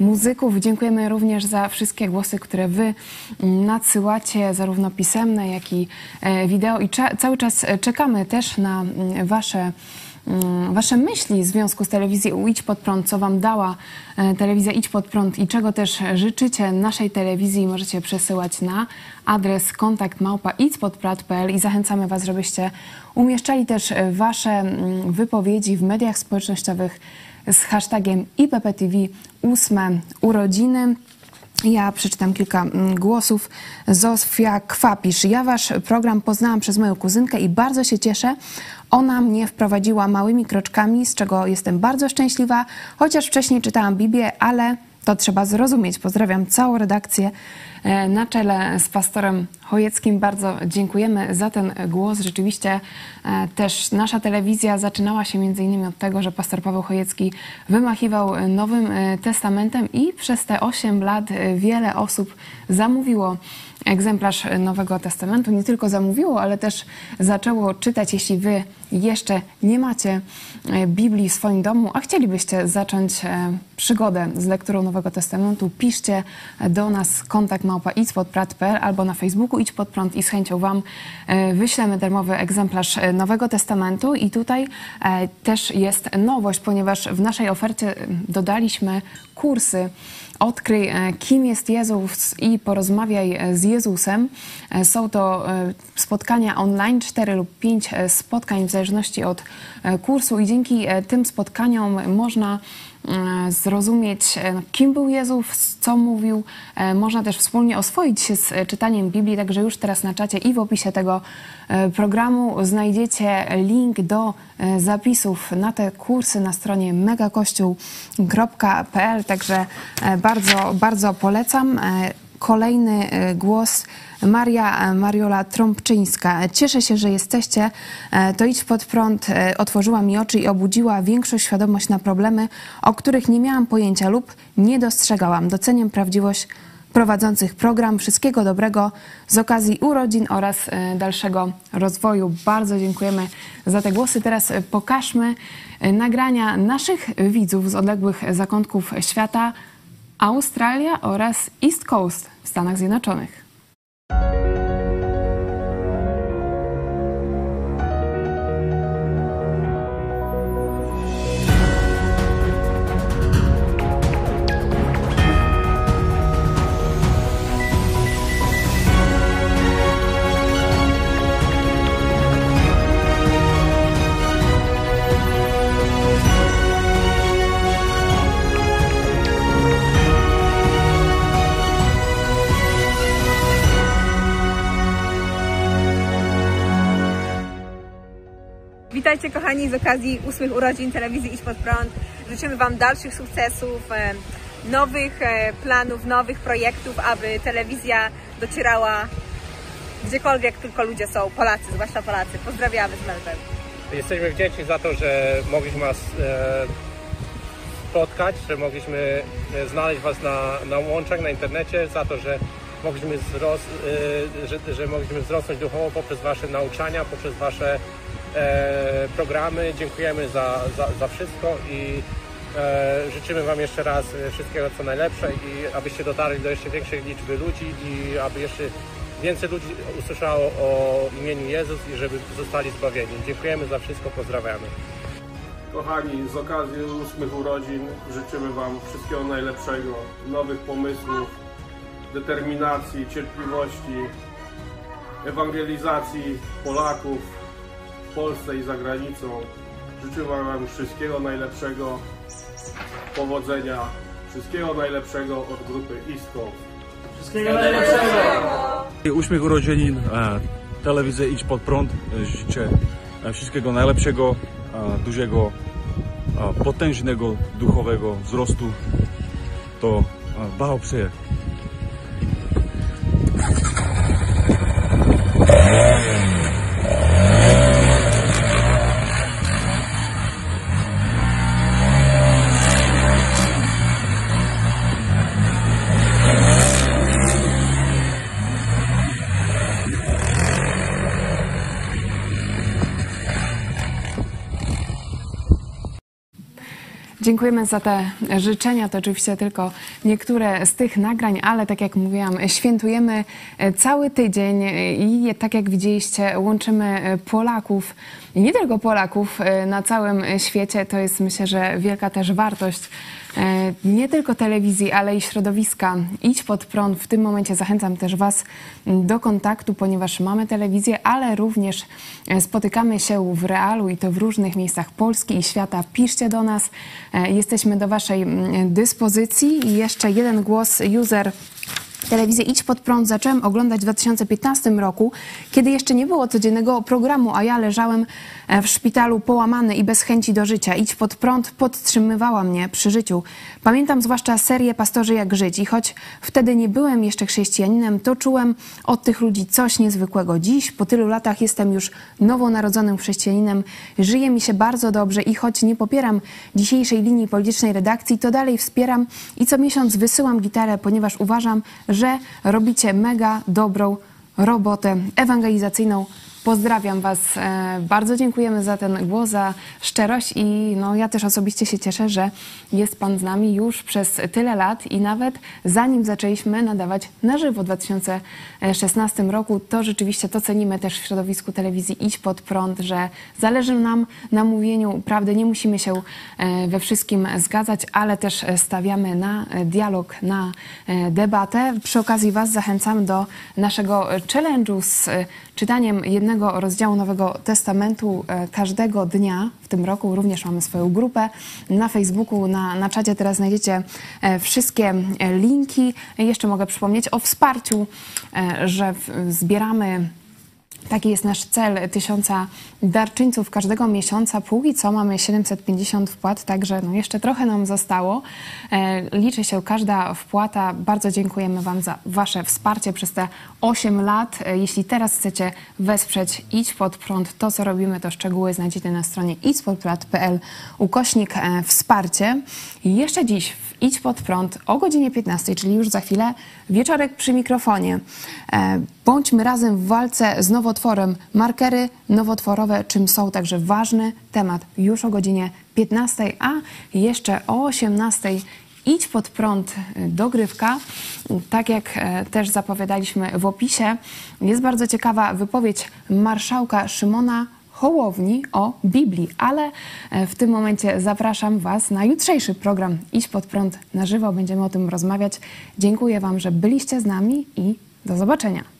muzyków. Dziękujemy również za wszystkie głosy, które wy mm, nadsyłacie, zarówno pisemne, jak i wideo. I cały czas czekamy też na mm, wasze Wasze myśli w związku z telewizją Idź Pod Prąd, co Wam dała e, telewizja Idź Pod Prąd i czego też życzycie naszej telewizji możecie przesyłać na adres kontakt małpa i zachęcamy Was, żebyście umieszczali też e, Wasze mm, wypowiedzi w mediach społecznościowych z hashtagiem IPPTV 8 urodziny. Ja przeczytam kilka mm, głosów. Zofia Kwapisz. Ja wasz program poznałam przez moją kuzynkę i bardzo się cieszę. Ona mnie wprowadziła małymi kroczkami, z czego jestem bardzo szczęśliwa, chociaż wcześniej czytałam Biblię, ale to trzeba zrozumieć. Pozdrawiam całą redakcję e, na czele z pastorem Chojeckim. Bardzo dziękujemy za ten głos. Rzeczywiście e, też nasza telewizja zaczynała się między innymi od tego, że pastor Paweł Chojecki wymachiwał Nowym e, Testamentem i przez te 8 lat wiele osób zamówiło egzemplarz Nowego Testamentu. Nie tylko zamówiło, ale też zaczęło czytać. Jeśli wy jeszcze nie macie e, Biblii w swoim domu, a chcielibyście zacząć e, przygodę z lekturą Nowego Testamentu, piszcie do nas kontakt małpa idźpodprad.pl albo na Facebooku Idź Pod Prąd i z chęcią Wam e, wyślemy darmowy egzemplarz Nowego Testamentu. I tutaj też jest nowość, ponieważ w naszej ofercie dodaliśmy kursy Odkryj, e, kim jest Jezus i porozmawiaj e, z Jezusem. E, Są to spotkania online, 4 lub 5 e, spotkań w zależności od kursu i dzięki tym spotkaniom można zrozumieć, e, kim był Jezus, co mówił. E, Można też wspólnie oswoić się z e, czytaniem Biblii, także już teraz na czacie i w opisie tego e, programu znajdziecie link do e, zapisów na te kursy na stronie megakościół.pl, także e, bardzo, bardzo polecam. E, Kolejny e, głos Maria e, Mariola Trąbczyńska. Cieszę się, że jesteście. E, To idź pod prąd e, otworzyła mi oczy i obudziła większą świadomość na problemy, o których nie miałam pojęcia lub nie dostrzegałam. Doceniam prawdziwość prowadzących program. Wszystkiego dobrego z okazji urodzin oraz dalszego rozwoju. Bardzo dziękujemy za te głosy. Teraz pokażmy nagrania naszych widzów z odległych zakątków świata. Australia oraz East Coast w Stanach Zjednoczonych. Thank you. Witajcie kochani z okazji ósmych urodzin telewizji Idź Pod Prąd. Życzymy Wam dalszych sukcesów, nowych e, planów, nowych projektów, aby telewizja docierała gdziekolwiek tylko ludzie są, Polacy, zwłaszcza Polacy. Pozdrawiamy z Melbourne. Jesteśmy wdzięczni za to, że mogliśmy Was e, spotkać, że mogliśmy e, znaleźć Was na, na łączach, na internecie, za to, że mogliśmy, wzros, że, że mogliśmy wzrosnąć duchowo poprzez Wasze nauczania, poprzez Wasze programy. Dziękujemy za, za, za wszystko i e, życzymy Wam jeszcze raz e, wszystkiego co najlepsze i abyście dotarli do jeszcze większej liczby ludzi i aby jeszcze więcej ludzi usłyszało o imieniu Jezus i żeby zostali zbawieni. Dziękujemy za wszystko, pozdrawiamy. Kochani, z okazji ósmych urodzin życzymy Wam wszystkiego najlepszego, nowych pomysłów, determinacji, cierpliwości, ewangelizacji Polaków w Polsce i za granicą. Życzymy Wam wszystkiego najlepszego, powodzenia, wszystkiego najlepszego od grupy East Coast. Uśmiech urodzin, e, telewizja Idź Pod Prąd. E, Życzę e, wszystkiego najlepszego, dużego, potężnego duchowego wzrostu. To e, Dziękujemy za te życzenia. To oczywiście tylko niektóre z tych nagrań, ale tak jak mówiłam, świętujemy cały tydzień i tak jak widzieliście, łączymy Polaków i nie tylko Polaków e, na całym świecie. To jest myślę, że wielka też wartość e, nie tylko telewizji, ale i środowiska. Idź pod prąd. W tym momencie zachęcam też Was do kontaktu, ponieważ mamy telewizję, ale również e, spotykamy się w realu i to w różnych miejscach Polski i świata. Piszcie do nas. E, Jesteśmy do Waszej dyspozycji. I jeszcze jeden głos, user Telewizję Idź Pod Prąd zacząłem oglądać w 2015 roku, kiedy jeszcze nie było codziennego programu, a ja leżałem e, w szpitalu połamany i bez chęci do życia. Idź Pod Prąd podtrzymywała mnie przy życiu. Pamiętam zwłaszcza serię Pastorzy jak żyć i choć wtedy nie byłem jeszcze chrześcijaninem, to czułem od tych ludzi coś niezwykłego. Dziś, po tylu latach, jestem już nowonarodzonym chrześcijaninem. Żyje mi się bardzo dobrze i choć nie popieram dzisiejszej linii politycznej redakcji, to dalej wspieram i co miesiąc wysyłam gitarę, ponieważ uważam, że robicie mega dobrą robotę ewangelizacyjną. Pozdrawiam Was. E, Bardzo dziękujemy za ten głos, za szczerość i no, ja też osobiście się cieszę, że jest Pan z nami już przez tyle lat i nawet zanim zaczęliśmy nadawać na żywo w 2016 roku, to rzeczywiście to cenimy też w środowisku telewizji Idź Pod Prąd, że zależy nam na mówieniu prawdy. Nie musimy się e, we wszystkim zgadzać, ale też stawiamy na dialog, na e, debatę. Przy okazji Was zachęcam do naszego challenge'u z czytaniem jednego rozdziału Nowego Testamentu e, każdego dnia w tym roku. Również mamy swoją grupę na Facebooku, na, na czacie teraz znajdziecie e, wszystkie e, linki. Jeszcze mogę przypomnieć o wsparciu, że zbieramy Taki jest nasz cel, tysiąca darczyńców każdego miesiąca. Póki co mamy 750 wpłat, także no jeszcze trochę nam zostało. E, liczy się każda wpłata. Bardzo dziękujemy Wam za Wasze wsparcie przez te 8 lat. E, jeśli teraz chcecie wesprzeć Idź Pod Prąd, to co robimy, to szczegóły znajdziecie na stronie idźpodprąd.pl ukośnik e, wsparcie. I jeszcze dziś w Idź Pod Prąd o godzinie 15, czyli już za chwilę, wieczorek przy mikrofonie. Bądźmy razem w walce z nowotworem. Markery nowotworowe czym są, także ważny temat już o godzinie 15, a jeszcze o 18 idź pod prąd y, dogrywka. Tak jak e, też zapowiadaliśmy w opisie, jest bardzo ciekawa wypowiedź marszałka Szymona Hołowni o Biblii, ale e, w tym momencie zapraszam Was na jutrzejszy program Idź pod prąd na żywo. Będziemy o tym rozmawiać. Dziękuję Wam, że byliście z nami i do zobaczenia.